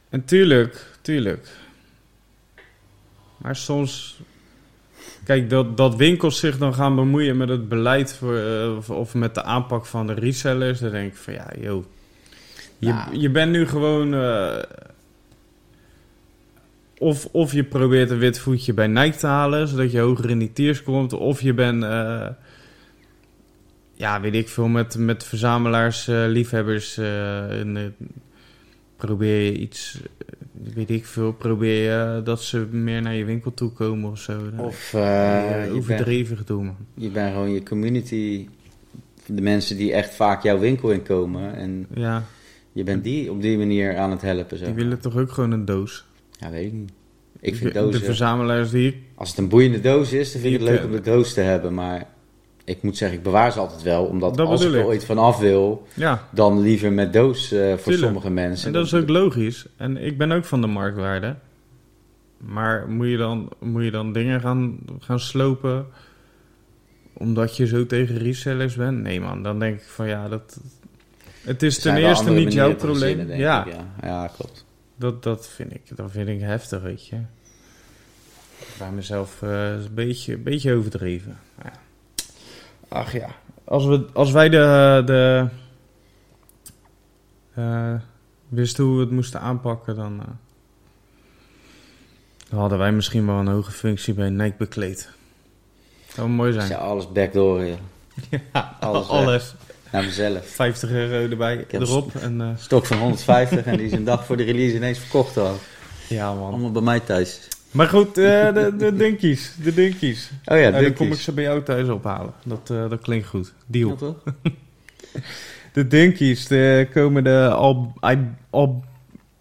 Speaker 3: En tuurlijk, tuurlijk. Maar soms... Kijk, dat, dat winkels zich dan gaan bemoeien met het beleid voor, eh, of, of met de aanpak van de resellers. Dan denk ik van ja, joh. Je,
Speaker 4: Nou.
Speaker 3: je bent nu gewoon... eh, of, of je probeert een wit voetje bij Nike te halen, zodat je hoger in die tiers komt. Of je bent, eh, ja, weet ik veel, met, met verzamelaars, eh, liefhebbers. en, probeer je iets, weet ik veel, probeer je dat ze meer naar je winkel toe komen of zo.
Speaker 4: Of
Speaker 3: uh,
Speaker 4: eh,
Speaker 3: overdreven gedoe, man.
Speaker 4: je bent gewoon je community, de mensen die echt vaak jouw winkel inkomen. En
Speaker 3: Ja,
Speaker 4: je bent die op die manier aan het helpen. Zo.
Speaker 3: die willen toch ook gewoon een doos?
Speaker 4: Ja, weet ik niet. Ik vind
Speaker 3: de,
Speaker 4: dozen...
Speaker 3: de verzamelaars die.
Speaker 4: Als het een boeiende doos is, dan vind ik het leuk om de doos te hebben. Maar ik moet zeggen, ik bewaar ze altijd wel. Omdat
Speaker 3: Dat
Speaker 4: als ik er ooit van af wil,
Speaker 3: Ja,
Speaker 4: dan liever met doos eh, voor
Speaker 3: Tuurlijk.
Speaker 4: sommige mensen.
Speaker 3: en dat is ook logisch. En ik ben ook van de marktwaarde. Maar moet je dan, moet je dan dingen gaan, gaan slopen omdat je zo tegen resellers bent? Nee man, dan denk ik van ja, dat... Het is ten eerste niet jouw probleem. ja,
Speaker 4: ik, ja, ja, klopt.
Speaker 3: Dat, dat, vind ik, dat vind ik heftig, weet je. Bij mezelf eh, een beetje, een beetje overdreven. Ja. Ach ja, als, we, als wij de, de eh, wisten hoe we het moesten aanpakken, dan, eh, dan hadden wij misschien wel een hoge functie bij Nike bekleed. Zou mooi zijn.
Speaker 4: Ja, alles backdoor, ja.
Speaker 3: Ja,
Speaker 4: alles
Speaker 3: alles.
Speaker 4: Naar mezelf.
Speaker 3: 50 euro erbij, erop. En, eh,
Speaker 4: Stok van 150 en die is een dag voor de release ineens verkocht al.
Speaker 3: ja man.
Speaker 4: Allemaal bij mij thuis.
Speaker 3: Maar goed, eh, de, de dinkies, de dinkies.
Speaker 4: Oh ja,
Speaker 3: Ja, dan kom ik ze bij jou thuis ophalen. Dat, eh, dat klinkt goed. Deal.
Speaker 4: Ja, toch?
Speaker 3: De Dinkies, de komen de, al, I- al,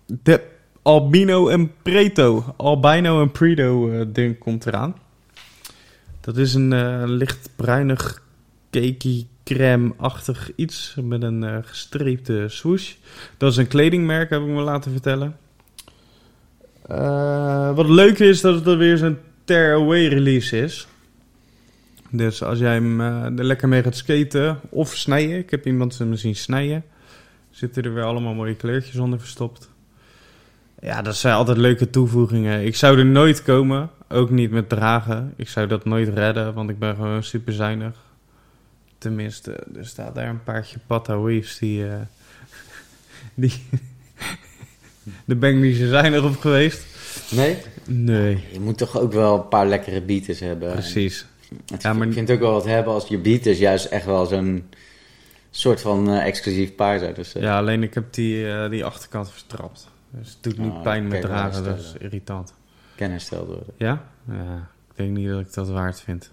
Speaker 3: de Albino en Preto. Albino en Preto eh ding komt eraan. Dat is een eh, licht bruinig, cakey, crème-achtig iets met een eh, gestreepte swoosh. Dat is een kledingmerk, heb ik me laten vertellen. Eh, wat leuk is, dat het er weer zo'n tear-away release is. Dus als jij hem eh, er lekker mee gaat skaten of snijden. Ik heb iemand me zien snijden. Zitten er weer allemaal mooie kleurtjes onder verstopt. Ja, dat zijn altijd leuke toevoegingen. Ik zou er nooit komen. Ook niet met dragen. Ik zou dat nooit redden, want ik ben gewoon super zuinig. Tenminste, er staat daar een paardje Waves die... eh, die daar ben ik niet zo zuinig op geweest.
Speaker 4: Nee?
Speaker 3: Nee,
Speaker 4: Je moet toch ook wel een paar lekkere beaters hebben.
Speaker 3: precies.
Speaker 4: Het,
Speaker 3: Ja, maar-
Speaker 4: Ik vind het ook wel wat hebben als je beaters juist echt wel zo'n soort van eh, exclusief paar zijn. Dus, eh,
Speaker 3: Ja, alleen ik heb die, eh, die achterkant vertrapt. Dus het doet nu
Speaker 4: Oh,
Speaker 3: pijn met dragen, dat is irritant.
Speaker 4: kan hersteld worden.
Speaker 3: Ja? Ja, ik denk niet dat ik dat waard vind.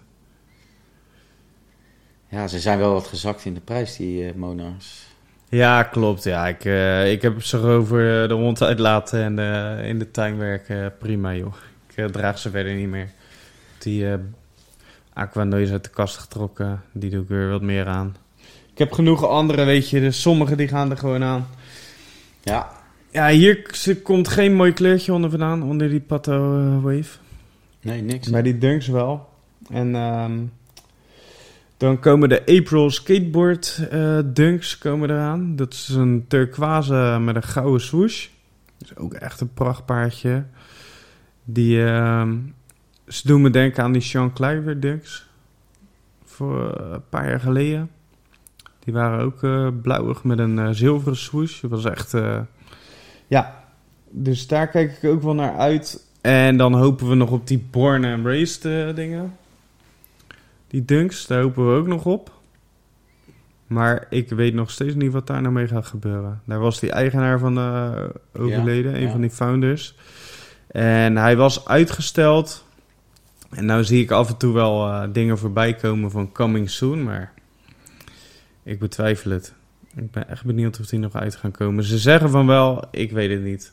Speaker 4: Ja, ze zijn wel wat gezakt in de prijs, die Monars.
Speaker 3: Ja, klopt. Ja, ik, eh, ik heb ze over de hond uitlaten en eh, in de tuin werken. Prima, joh. Ik eh, draag ze verder niet meer. Die eh Aqua is uit de kast getrokken. Die doe ik weer wat meer aan. Ik heb genoeg andere, weet je. Dus sommige die gaan er gewoon aan.
Speaker 4: Ja,
Speaker 3: Ja, hier komt geen mooi kleurtje onder vandaan. Onder die Pato Wave.
Speaker 4: nee, niks.
Speaker 3: Maar die dunks wel. En ehm, dan komen de April Skateboard eh, dunks komen eraan. Dat is een turquoise met een gouden swoosh. Dat is ook echt een prachtpaardje. Die, ehm, ze doen me denken aan die Sean Cliver dunks. Voor eh, een paar jaar geleden. Die waren ook eh, blauwig met een zilveren swoosh. Dat was echt... ja, dus daar kijk ik ook wel naar uit. En dan hopen we nog op die Born and Raised dingen. Die dunks, daar hopen we ook nog op. Maar ik weet nog steeds niet wat daar nou mee gaat gebeuren. Daar was die eigenaar van eh, overleden,
Speaker 4: Ja,
Speaker 3: een
Speaker 4: ja.
Speaker 3: van die founders. En hij was uitgesteld. En nou zie ik af en toe wel eh, dingen voorbij komen van coming soon, maar ik betwijfel het. Ik ben echt benieuwd of die nog uit gaan komen. Ze zeggen van wel, ik weet het niet.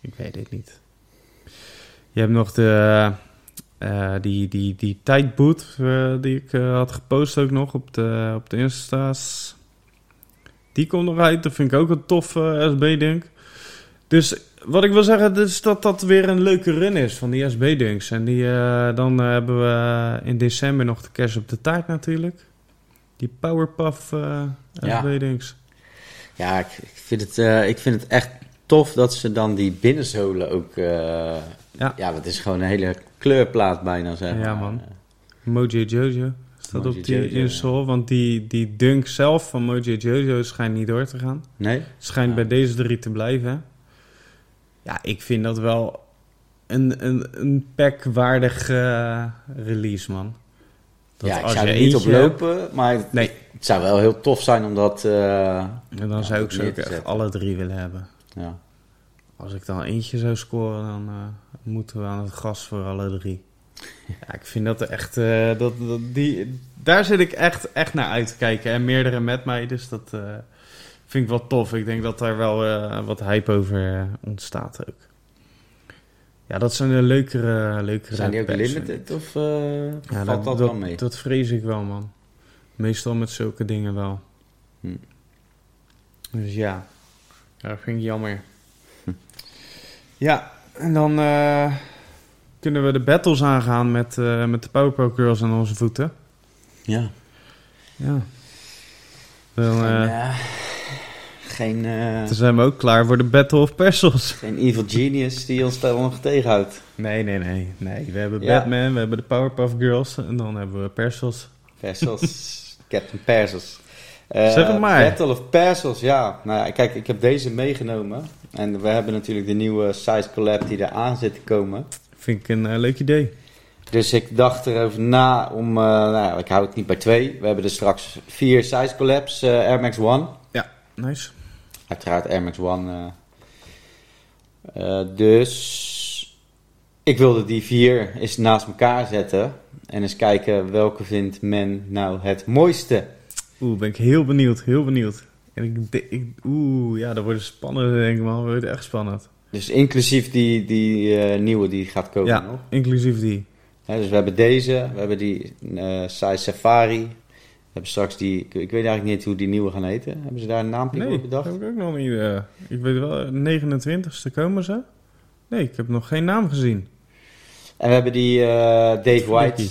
Speaker 3: Ik weet het niet. Je hebt nog de, eh, die, die, die tijdboot eh, die ik eh, had gepost ook nog op de, op de Insta's. Die komt nog uit. Dat vind ik ook een tof eh, SB-dunk. Dus wat ik wil zeggen is dat dat weer een leuke run is van die SB-dunks. En die, dan hebben we in december nog de kerst op de taart natuurlijk. Die Powerpuff eh
Speaker 4: Ja.
Speaker 3: SB-dunks.
Speaker 4: Ja, ik, ik, vind het, ik vind het echt tof dat ze dan die binnenzolen ook...
Speaker 3: Ja.
Speaker 4: ja. dat is gewoon een hele kleurplaat bijna, zeg
Speaker 3: Ja, man. Mojo Jojo staat
Speaker 4: Mojo
Speaker 3: op die
Speaker 4: Jojo,
Speaker 3: insole. Want die, die dunk zelf van Mojo Jojo schijnt niet door te gaan.
Speaker 4: Nee?
Speaker 3: Schijnt
Speaker 4: Ja.
Speaker 3: bij deze drie te blijven. Ja, ik vind dat wel een, een, een packwaardig eh, release, man. Dat
Speaker 4: ja, ik
Speaker 3: als
Speaker 4: zou er niet op
Speaker 3: hebt-
Speaker 4: lopen, maar het,
Speaker 3: Nee.
Speaker 4: het zou wel heel tof zijn om dat... eh,
Speaker 3: En dan
Speaker 4: Ja,
Speaker 3: zou ik ze ook echt alle drie willen hebben.
Speaker 4: ja.
Speaker 3: Als ik dan eentje zou scoren, dan eh, moeten we aan het gas voor alle drie. Ja, ik vind dat echt... eh, dat, dat, die, daar zit ik echt, echt naar uit te kijken. En meerdere met mij, dus dat eh, vind ik wel tof. Ik denk dat daar wel eh, wat hype over ontstaat ook. Ja, dat zijn de leukere, leukere
Speaker 4: Zijn die ook
Speaker 3: packs,
Speaker 4: limited of
Speaker 3: Ja,
Speaker 4: valt dat, wel mee?
Speaker 3: Dat vrees ik wel, man. Meestal met zulke dingen wel.
Speaker 4: Hm.
Speaker 3: Dus ja, ja, dat vind ik jammer. Ja, En dan eh, kunnen we de battles aangaan met, eh, met de Powerpuff Girls aan onze voeten.
Speaker 4: Ja.
Speaker 3: Ja. Dan,
Speaker 4: ja. Geen,
Speaker 3: dan zijn we ook klaar voor de Battle of Persos.
Speaker 4: geen evil genius die ons daar nog tegenhoudt.
Speaker 3: Nee, nee, nee. nee. We hebben
Speaker 4: Ja.
Speaker 3: Batman, we hebben de Powerpuff Girls en dan hebben we Persos.
Speaker 4: Persos. Captain Persos. Eh,
Speaker 3: Zeg het maar.
Speaker 4: Battle of Persos, ja. Nou ja, kijk, ik heb deze meegenomen. En we hebben natuurlijk de nieuwe size collab die eraan zit te komen.
Speaker 3: Vind ik een eh, leuk idee.
Speaker 4: Dus ik dacht erover na om... eh, nou ja, ik hou het niet bij twee. We hebben er straks vier size collabs. eh, Air Max One.
Speaker 3: Nice.
Speaker 4: Uiteraard Air Max One. dus ik wilde die vier eens naast elkaar zetten. En eens kijken welke vindt men nou het mooiste.
Speaker 3: Oeh, ben ik heel benieuwd, heel benieuwd. En ik, ik oeh, ja, dat wordt spannend, denk ik, man. Dat wordt echt spannend.
Speaker 4: Dus inclusief die, die eh, nieuwe die gaat komen
Speaker 3: Ja.
Speaker 4: nog.
Speaker 3: Inclusief die.
Speaker 4: Dus we hebben deze, we hebben die eh size Safari. We hebben straks die, ik, ik weet eigenlijk niet hoe die nieuwe gaan heten. Hebben ze daar een naam
Speaker 3: Nee,
Speaker 4: voor bedacht?
Speaker 3: heb ik ook nog niet. eh, ik weet wel, 29ste komen ze. Nee, ik heb nog geen naam gezien.
Speaker 4: En we hebben die Dave White.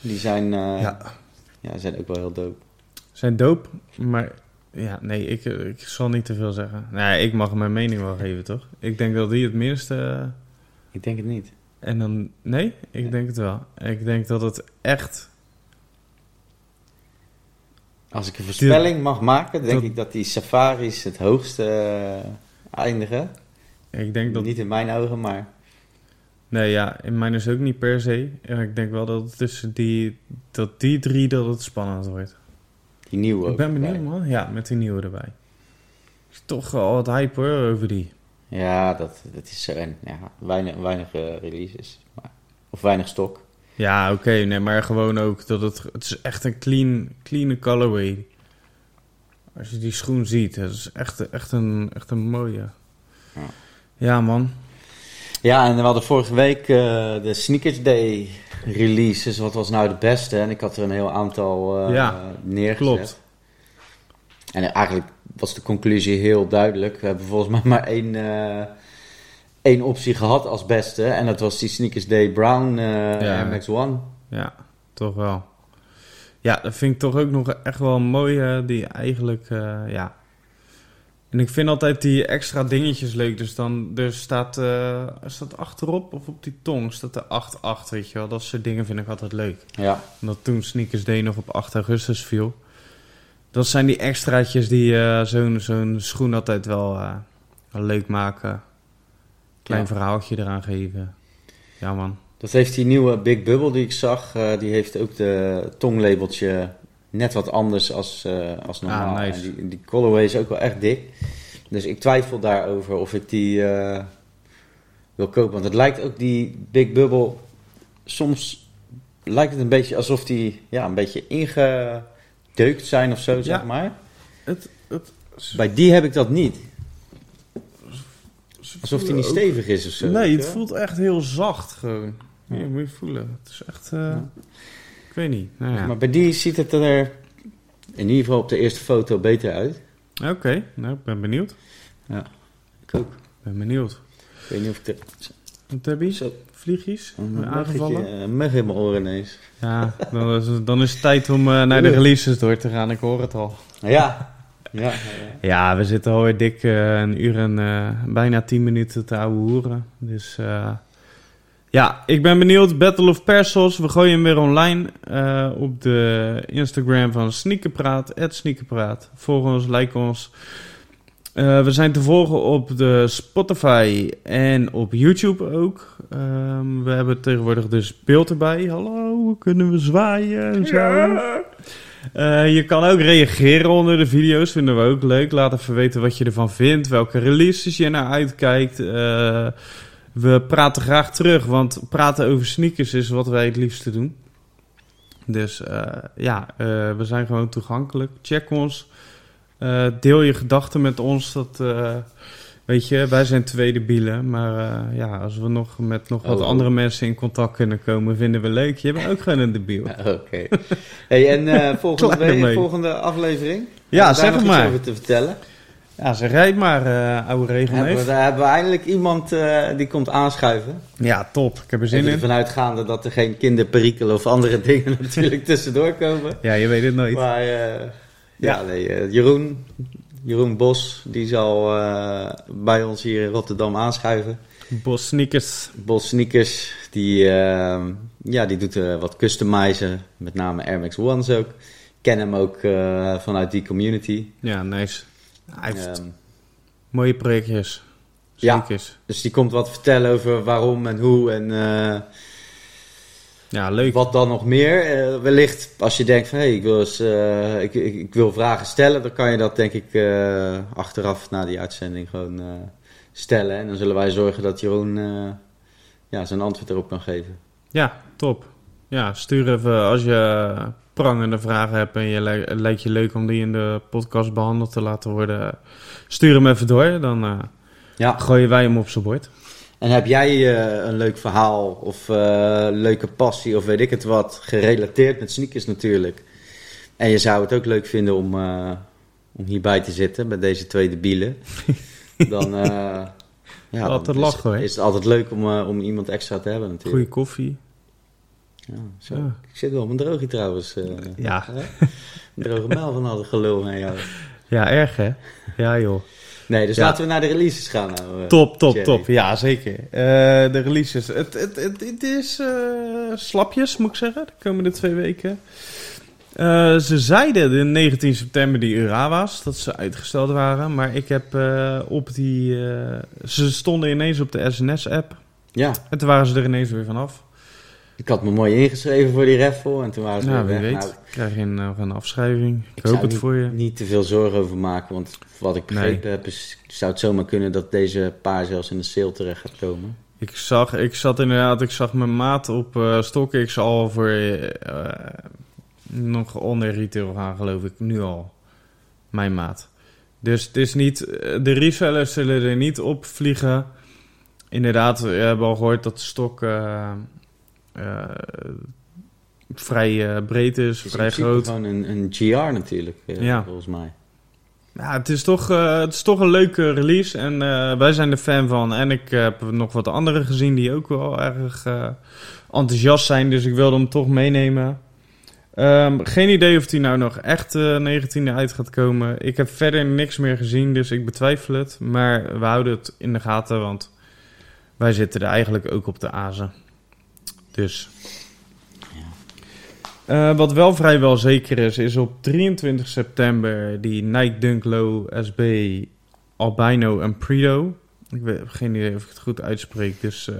Speaker 4: Die zijn,
Speaker 3: Ja.
Speaker 4: ja, zijn ook wel heel dope.
Speaker 3: Zijn doop, maar ja, nee, ik, ik zal niet te veel zeggen. Nee, ik mag mijn mening wel geven, toch? Ik denk dat die het minste...
Speaker 4: Ik denk het niet.
Speaker 3: en dan... Nee, ik
Speaker 4: Nee.
Speaker 3: denk het wel. Ik denk dat het echt...
Speaker 4: Als ik een voorspelling mag maken, denk
Speaker 3: dat-
Speaker 4: ik dat die safaris het hoogste eh, eindigen.
Speaker 3: Ik denk dat...
Speaker 4: Niet in mijn ogen, maar
Speaker 3: Nee, ja, in mijn is ook niet per se. En ik denk wel dat tussen die, dat die drie dat het spannend wordt.
Speaker 4: Die nieuwe.
Speaker 3: Ik ben benieuwd,
Speaker 4: erbij.
Speaker 3: man. Ja, met die nieuwe erbij. Is toch wel wat hype hoor, over die.
Speaker 4: Ja, dat, dat is. En ja, weinig, weinig eh, releases. Maar, of weinig stok.
Speaker 3: Ja, oké, nee, maar gewoon ook dat het... Het is echt een clean, clean colorway. Als je die schoen ziet, het is echt, echt, een, echt een mooie.
Speaker 4: Ja.
Speaker 3: Ja, man.
Speaker 4: Ja, en we hadden vorige week eh, de Sneakers Day releases. Wat was nou de beste? En ik had er een heel aantal eh,
Speaker 3: Ja,
Speaker 4: neergezet.
Speaker 3: klopt.
Speaker 4: En eigenlijk was de conclusie heel duidelijk. We hebben volgens mij maar één, eh, één optie gehad als beste. En dat was die Sneakers Day Brown eh Air Max One.
Speaker 3: Ja, toch wel. Ja, dat vind ik toch ook nog echt wel een mooie, die eigenlijk, ja... En ik vind altijd die extra dingetjes leuk. Dus dan er staat, eh, staat achterop of op die tong staat er 8-8, weet je wel. Dat soort dingen vind ik altijd leuk.
Speaker 4: Ja,
Speaker 3: Omdat toen Sneakers Day nog op 8 augustus viel. Dat zijn die extraatjes die eh, zo'n zo'n schoen altijd wel, eh, leuk maken. Klein
Speaker 4: Ja.
Speaker 3: verhaaltje eraan geven. Ja man.
Speaker 4: dat heeft die nieuwe Big Bubble die ik zag. die heeft ook de tonglabeltje net wat anders als, eh, als normaal.
Speaker 3: Ah, nice.
Speaker 4: Die, die colorway is ook wel echt dik. Dus ik twijfel daarover of ik die eh, wil kopen. Want het lijkt ook die Big Bubble... Soms lijkt het een beetje alsof die ja, een beetje ingedeukt zijn of zo, zeg maar.
Speaker 3: Het, het,
Speaker 4: Bij die heb ik dat niet. Alsof die niet stevig is of zo.
Speaker 3: Nee, het
Speaker 4: je
Speaker 3: voelt echt heel zacht gewoon. Ja,
Speaker 4: Ja.
Speaker 3: moet je voelen. Het is echt... eh,
Speaker 4: Ja.
Speaker 3: Ik weet niet. Nou ja.
Speaker 4: Maar bij die ziet het er in ieder geval op de eerste foto beter uit.
Speaker 3: Oké, nou, ik ben benieuwd.
Speaker 4: Ik ook.
Speaker 3: Ik ben benieuwd.
Speaker 4: Ik weet niet of ik de...
Speaker 3: Wat heb je?
Speaker 4: Zo,
Speaker 3: Vliegjes?
Speaker 4: een
Speaker 3: Aangevallen?
Speaker 4: eh, een mug in mijn oren ineens.
Speaker 3: Ja, dan is, het- dan is het tijd om eh, naar de releases door te gaan. Ik hoor het al.
Speaker 4: Ja. Ja. ja, ja.
Speaker 3: Ja, we zitten alweer dik eh, een uur en bijna tien minuten te ouwe hoeren. Dus eh, ja, ik ben benieuwd. Battle of Persos. We gooien hem weer online eh, op de Instagram van Sneakerpraat. Sneakerpraat. Volg ons, like ons. Eh, we zijn te volgen op de Spotify en op YouTube ook. Ehm, we hebben tegenwoordig dus beeld erbij. Hallo, kunnen we zwaaien en zo. Eh, je kan ook reageren onder de video's, vinden we ook leuk. Laat even weten wat je ervan vindt, welke releases je naar uitkijkt. Eh, we praten graag terug, want praten over sneakers is wat wij het liefste doen. Dus eh, ja, eh, we zijn gewoon toegankelijk. Check ons. Eh, deel je gedachten met ons. Dat, weet je, wij zijn twee debielen. Maar ja, als we nog met nog wat
Speaker 4: Oh.
Speaker 3: andere mensen in contact kunnen komen, vinden we leuk. Je bent ook gewoon een debiel.
Speaker 4: Oké. Hey, en volgende, week, volgende aflevering?
Speaker 3: Ja, zeg het
Speaker 4: iets
Speaker 3: maar.
Speaker 4: over te vertellen?
Speaker 3: Ja, ze rijdt maar, eh oude
Speaker 4: Hebben we,
Speaker 3: regelneef.
Speaker 4: daar hebben we eindelijk iemand eh, die komt aanschuiven.
Speaker 3: Ja, top. Ik heb er zin
Speaker 4: Even
Speaker 3: in.
Speaker 4: ervan uitgaande dat er geen kinderperikelen of andere dingen natuurlijk tussendoor komen.
Speaker 3: Ja, je weet het nooit.
Speaker 4: Maar eh, ja, nee, Jeroen, Jeroen Bos, die zal eh, bij ons hier in Rotterdam aanschuiven.
Speaker 3: Bos sneakers.
Speaker 4: Bos Sneakers, die, ja, die doet wat customizen, met name Air Max Ones ook. Ken hem ook eh, vanuit die community.
Speaker 3: Ja, nice. Hij heeft
Speaker 4: Ehm,
Speaker 3: mooie projectjes.
Speaker 4: Ja. Dus die komt wat vertellen over waarom en hoe en eh,
Speaker 3: Ja, leuk.
Speaker 4: wat dan nog meer. Eh, wellicht als je denkt van hé, ik, wil eens, eh, ik, ik, ik wil vragen stellen, dan kan je dat denk ik achteraf na die uitzending gewoon stellen. En dan zullen wij zorgen dat Jeroen ja, zijn antwoord erop kan geven.
Speaker 3: Ja, top. Ja, stuur even als je prangende vragen hebt en je li- het lijkt je leuk om die in de podcast behandeld te laten worden. Stuur hem even door, dan eh,
Speaker 4: Ja.
Speaker 3: gooien wij hem op zijn bord.
Speaker 4: En heb jij eh, een leuk verhaal of eh, leuke passie of weet ik het wat, gerelateerd met sneakers natuurlijk. En je zou het ook leuk vinden om, om hierbij te zitten, bij deze twee debielen. Dan, ja,
Speaker 3: Altijd
Speaker 4: dan is-
Speaker 3: lachen, hoor.
Speaker 4: Is het altijd leuk om, om iemand extra te hebben natuurlijk.
Speaker 3: Goeie koffie.
Speaker 4: Ja, zo.
Speaker 3: Ja.
Speaker 4: Ik zit wel op een drogie trouwens. eh.
Speaker 3: Ja.
Speaker 4: Een droge mijl van al het gelul met jou.
Speaker 3: Ja, erg hè? Ja joh.
Speaker 4: Nee, dus
Speaker 3: Ja.
Speaker 4: laten we naar de releases gaan nou. eh.
Speaker 3: Top, top,
Speaker 4: Jerry.
Speaker 3: top. Ja, zeker. Eh, de releases. Het, het, het, het is slapjes, moet ik zeggen, de komende twee weken. Ze zeiden de 19 september die Urawa's, dat ze uitgesteld waren. Maar ik heb op die... ze stonden ineens op de SNS-app.
Speaker 4: Ja,
Speaker 3: En toen waren ze er ineens weer vanaf.
Speaker 4: Ik had me mooi ingeschreven voor die raffle en toen waren ze
Speaker 3: Nou,
Speaker 4: weer weg.
Speaker 3: weet.
Speaker 4: Nou,
Speaker 3: Krijg je een, nog een afschrijving. Ik, hoop het
Speaker 4: niet,
Speaker 3: voor je.
Speaker 4: niet te veel zorgen over maken, want wat ik begrepen heb is, zou het zomaar kunnen dat deze paar zelfs in de sale terecht gaat komen.
Speaker 3: Ik zag, ik zat inderdaad, ik zag mijn maat op eh StockX al voor eh, nog onder retail gaan, geloof ik, nu al. Mijn maat. Dus het is niet, eh, de resellers zullen er niet op vliegen. Inderdaad, we hebben al gehoord dat de stok eh, eh, vrij eh, breed is,
Speaker 4: Het is
Speaker 3: vrij groot.
Speaker 4: gewoon een, een GR natuurlijk, eh,
Speaker 3: Ja.
Speaker 4: volgens mij.
Speaker 3: Ja, het is toch, eh, het is toch een leuke release en eh, wij zijn er fan van. En ik heb nog wat andere gezien die ook wel erg eh, enthousiast zijn, dus ik wilde hem toch meenemen. Ehm, geen idee of die nou nog echt eh 19e uit gaat komen. Ik heb verder niks meer gezien, dus ik betwijfel het. Maar we houden het in de gaten, want wij zitten er eigenlijk ook op de azen. Dus. Eh, wat wel vrijwel zeker is, is op 23 september die Nike Dunk Low SB Albino en Predo. Ik weet, heb geen idee of ik het goed uitspreek, dus eh,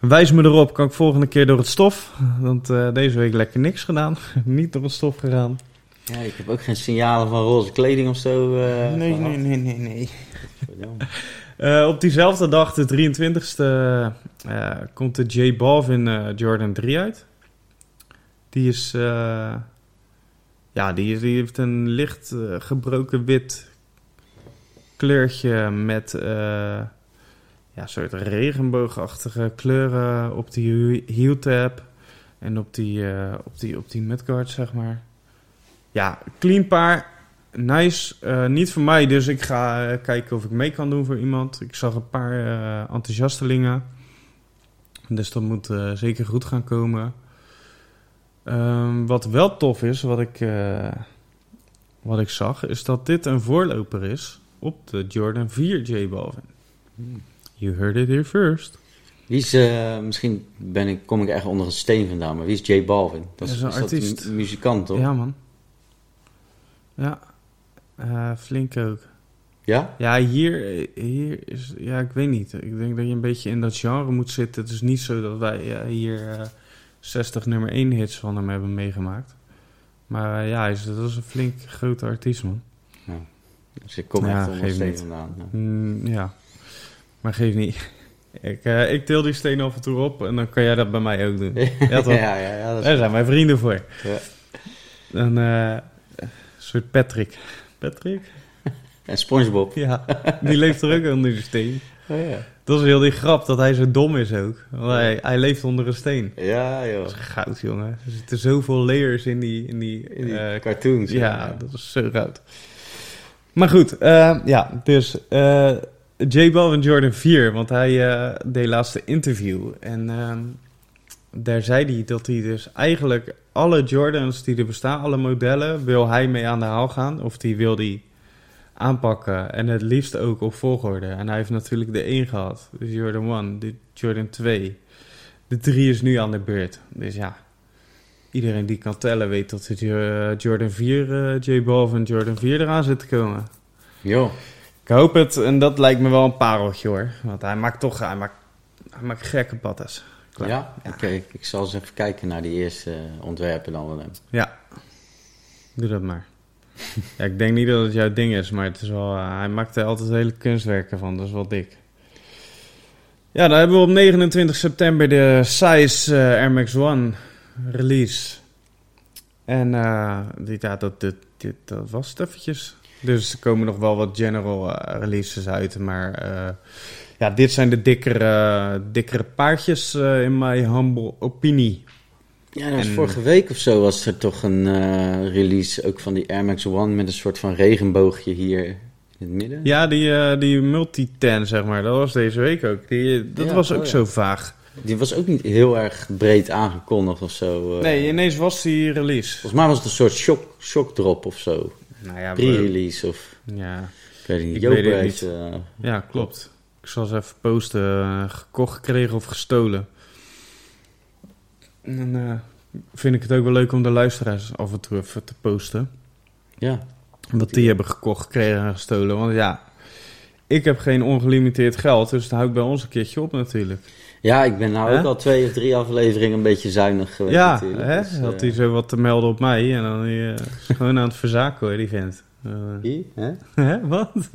Speaker 3: wijs me erop. Kan ik volgende keer door het stof, want eh, deze week lekker niks gedaan. Niet door het stof gegaan.
Speaker 4: Ja, ik heb ook geen signalen van roze kleding of zo. eh,
Speaker 3: nee, nee, nee, nee, nee. Eh, op diezelfde dag, de 23e, eh, komt de J Balvin eh, Jordan 3 uit. Die is, ja, die, heeft een licht gebroken wit kleurtje met, ja, soort regenboogachtige kleuren op die heel tab en op die, op die, op die zeg maar. Ja, clean paar. Nice. Eh, niet voor mij, dus ik ga eh, kijken of ik mee kan doen voor iemand. Ik zag een paar eh, enthousiastelingen. Dus dat moet zeker goed gaan komen. Ehm, wat wel tof is, wat ik, wat ik zag, is dat dit een voorloper is op de Jordan 4 J Balvin. You heard it here first.
Speaker 4: Wie is, misschien ben ik, kom ik echt onder een steen vandaan, maar wie is J Balvin?
Speaker 3: Dat is een artiest.
Speaker 4: een mu- muzikant, toch?
Speaker 3: Ja, man. Ja, Eh, flink ook.
Speaker 4: Ja?
Speaker 3: Ja, hier, hier is... Ja, ik weet niet. Ik denk dat je een beetje in dat genre moet zitten. Het is niet zo dat wij eh, hier eh 60 nummer 1 hits van hem hebben meegemaakt. Maar eh, ja, is, dat is een flink grote artiest, man.
Speaker 4: Dus ik kom
Speaker 3: Ja,
Speaker 4: echt onder steen
Speaker 3: niet.
Speaker 4: vandaan. Ja.
Speaker 3: Mm, ja, maar geef niet. Ik, eh, ik til die steen af en toe op en dan kan jij dat bij mij ook doen. Ja, toch?
Speaker 4: ja, ja, ja, dat is-
Speaker 3: Daar zijn mijn vrienden voor.
Speaker 4: Ja.
Speaker 3: Dan, eh, een soort Patrick. Patrick?
Speaker 4: En Spongebob.
Speaker 3: Ja, die leeft er ook onder de steen.
Speaker 4: Oh, ja.
Speaker 3: Dat is heel die grap dat hij zo dom is ook. Want hij, hij leeft onder een steen.
Speaker 4: ja, joh.
Speaker 3: Dat is goud, jongen. Er zitten zoveel layers in die... In die,
Speaker 4: In die
Speaker 3: eh,
Speaker 4: cartoons.
Speaker 3: ja, dat is zo goud. Maar goed, eh, ja, dus eh J Balvin Jordan 4, want hij deed laatste interview. En ehm, daar zei hij dat hij dus eigenlijk alle Jordans die er bestaan, alle modellen, wil hij mee aan de haal gaan. Of die wil hij aanpakken en het liefst ook op volgorde. En hij heeft natuurlijk de 1 gehad, dus Jordan 1, de Jordan 2. De 3 is nu aan de beurt. Dus ja, iedereen die kan tellen weet dat de Jo- Jordan 4, eh J Balvin Jordan 4 eraan zit te komen.
Speaker 4: Jo.
Speaker 3: Ik hoop het, en dat lijkt me wel een pareltje hoor. Want hij maakt toch, hij maakt, hij maakt gekke patas. Klaar.
Speaker 4: Ja?
Speaker 3: Ja.
Speaker 4: Oké, ik zal eens even kijken naar die eerste ontwerpen dan hem.
Speaker 3: Ja, doe dat maar. ja, ik denk niet dat het jouw ding is, maar het is wel, eh, hij maakt er altijd hele kunstwerken van, dat is wel dik. Ja, dan hebben we op 29 september de Size eh, Air Max One release. En eh, dit, ja, dat, dit, dit, dat was het eventjes. Dus er komen nog wel wat general releases uit, maar ja, dit zijn de dikkere, dikkere paardjes eh, in my humble opinie.
Speaker 4: Ja, dat was
Speaker 3: En-
Speaker 4: vorige week of zo was er toch een eh, release ook van die Air Max One met een soort van regenboogje hier in het midden.
Speaker 3: Ja, die, eh die multi-ten, zeg maar, dat was deze week ook. Die, dat
Speaker 4: Ja,
Speaker 3: was ook
Speaker 4: oh ja.
Speaker 3: zo vaag.
Speaker 4: Die was ook niet heel erg breed aangekondigd of zo. eh.
Speaker 3: Nee, ineens was die release.
Speaker 4: Volgens mij was het een soort shock, shock drop of zo.
Speaker 3: Nou ja,
Speaker 4: Pre-release of...
Speaker 3: ja,
Speaker 4: Ik weet niet.
Speaker 3: Ik weet het
Speaker 4: eh,
Speaker 3: ja, klopt. Ik zal ze even posten. eh, gekocht, gekregen of gestolen. En dan eh, vind ik het ook wel leuk om de luisteraars af en toe even te posten.
Speaker 4: ja,
Speaker 3: Wat die hebben gekocht, gekregen en gestolen. Want ja, ik heb geen ongelimiteerd geld. Dus dan hou ik bij ons een keertje op natuurlijk.
Speaker 4: ja, ik ben nou ook al twee of drie afleveringen een beetje zuinig geweest
Speaker 3: ja, hè?
Speaker 4: Dus,
Speaker 3: had
Speaker 4: eh,
Speaker 3: hij zo wat te melden op mij. En dan is gewoon aan het verzaken hoor, die vent.
Speaker 4: Wie? Hè?
Speaker 3: Hè, wat?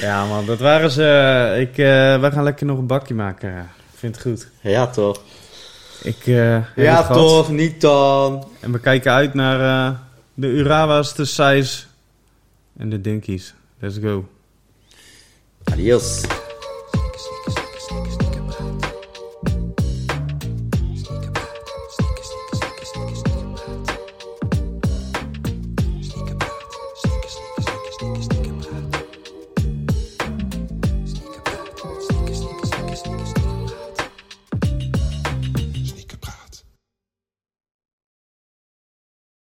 Speaker 3: ja man, dat waren ze. Ik, eh wij gaan lekker nog een bakje maken. Ik vind het goed.
Speaker 4: Ja, toch?
Speaker 3: Ik, eh,
Speaker 4: Ja, toch? Niet dan.
Speaker 3: En we kijken uit naar eh, de Urawa's, de Size en de Dinkies. Let's go.
Speaker 4: Adios.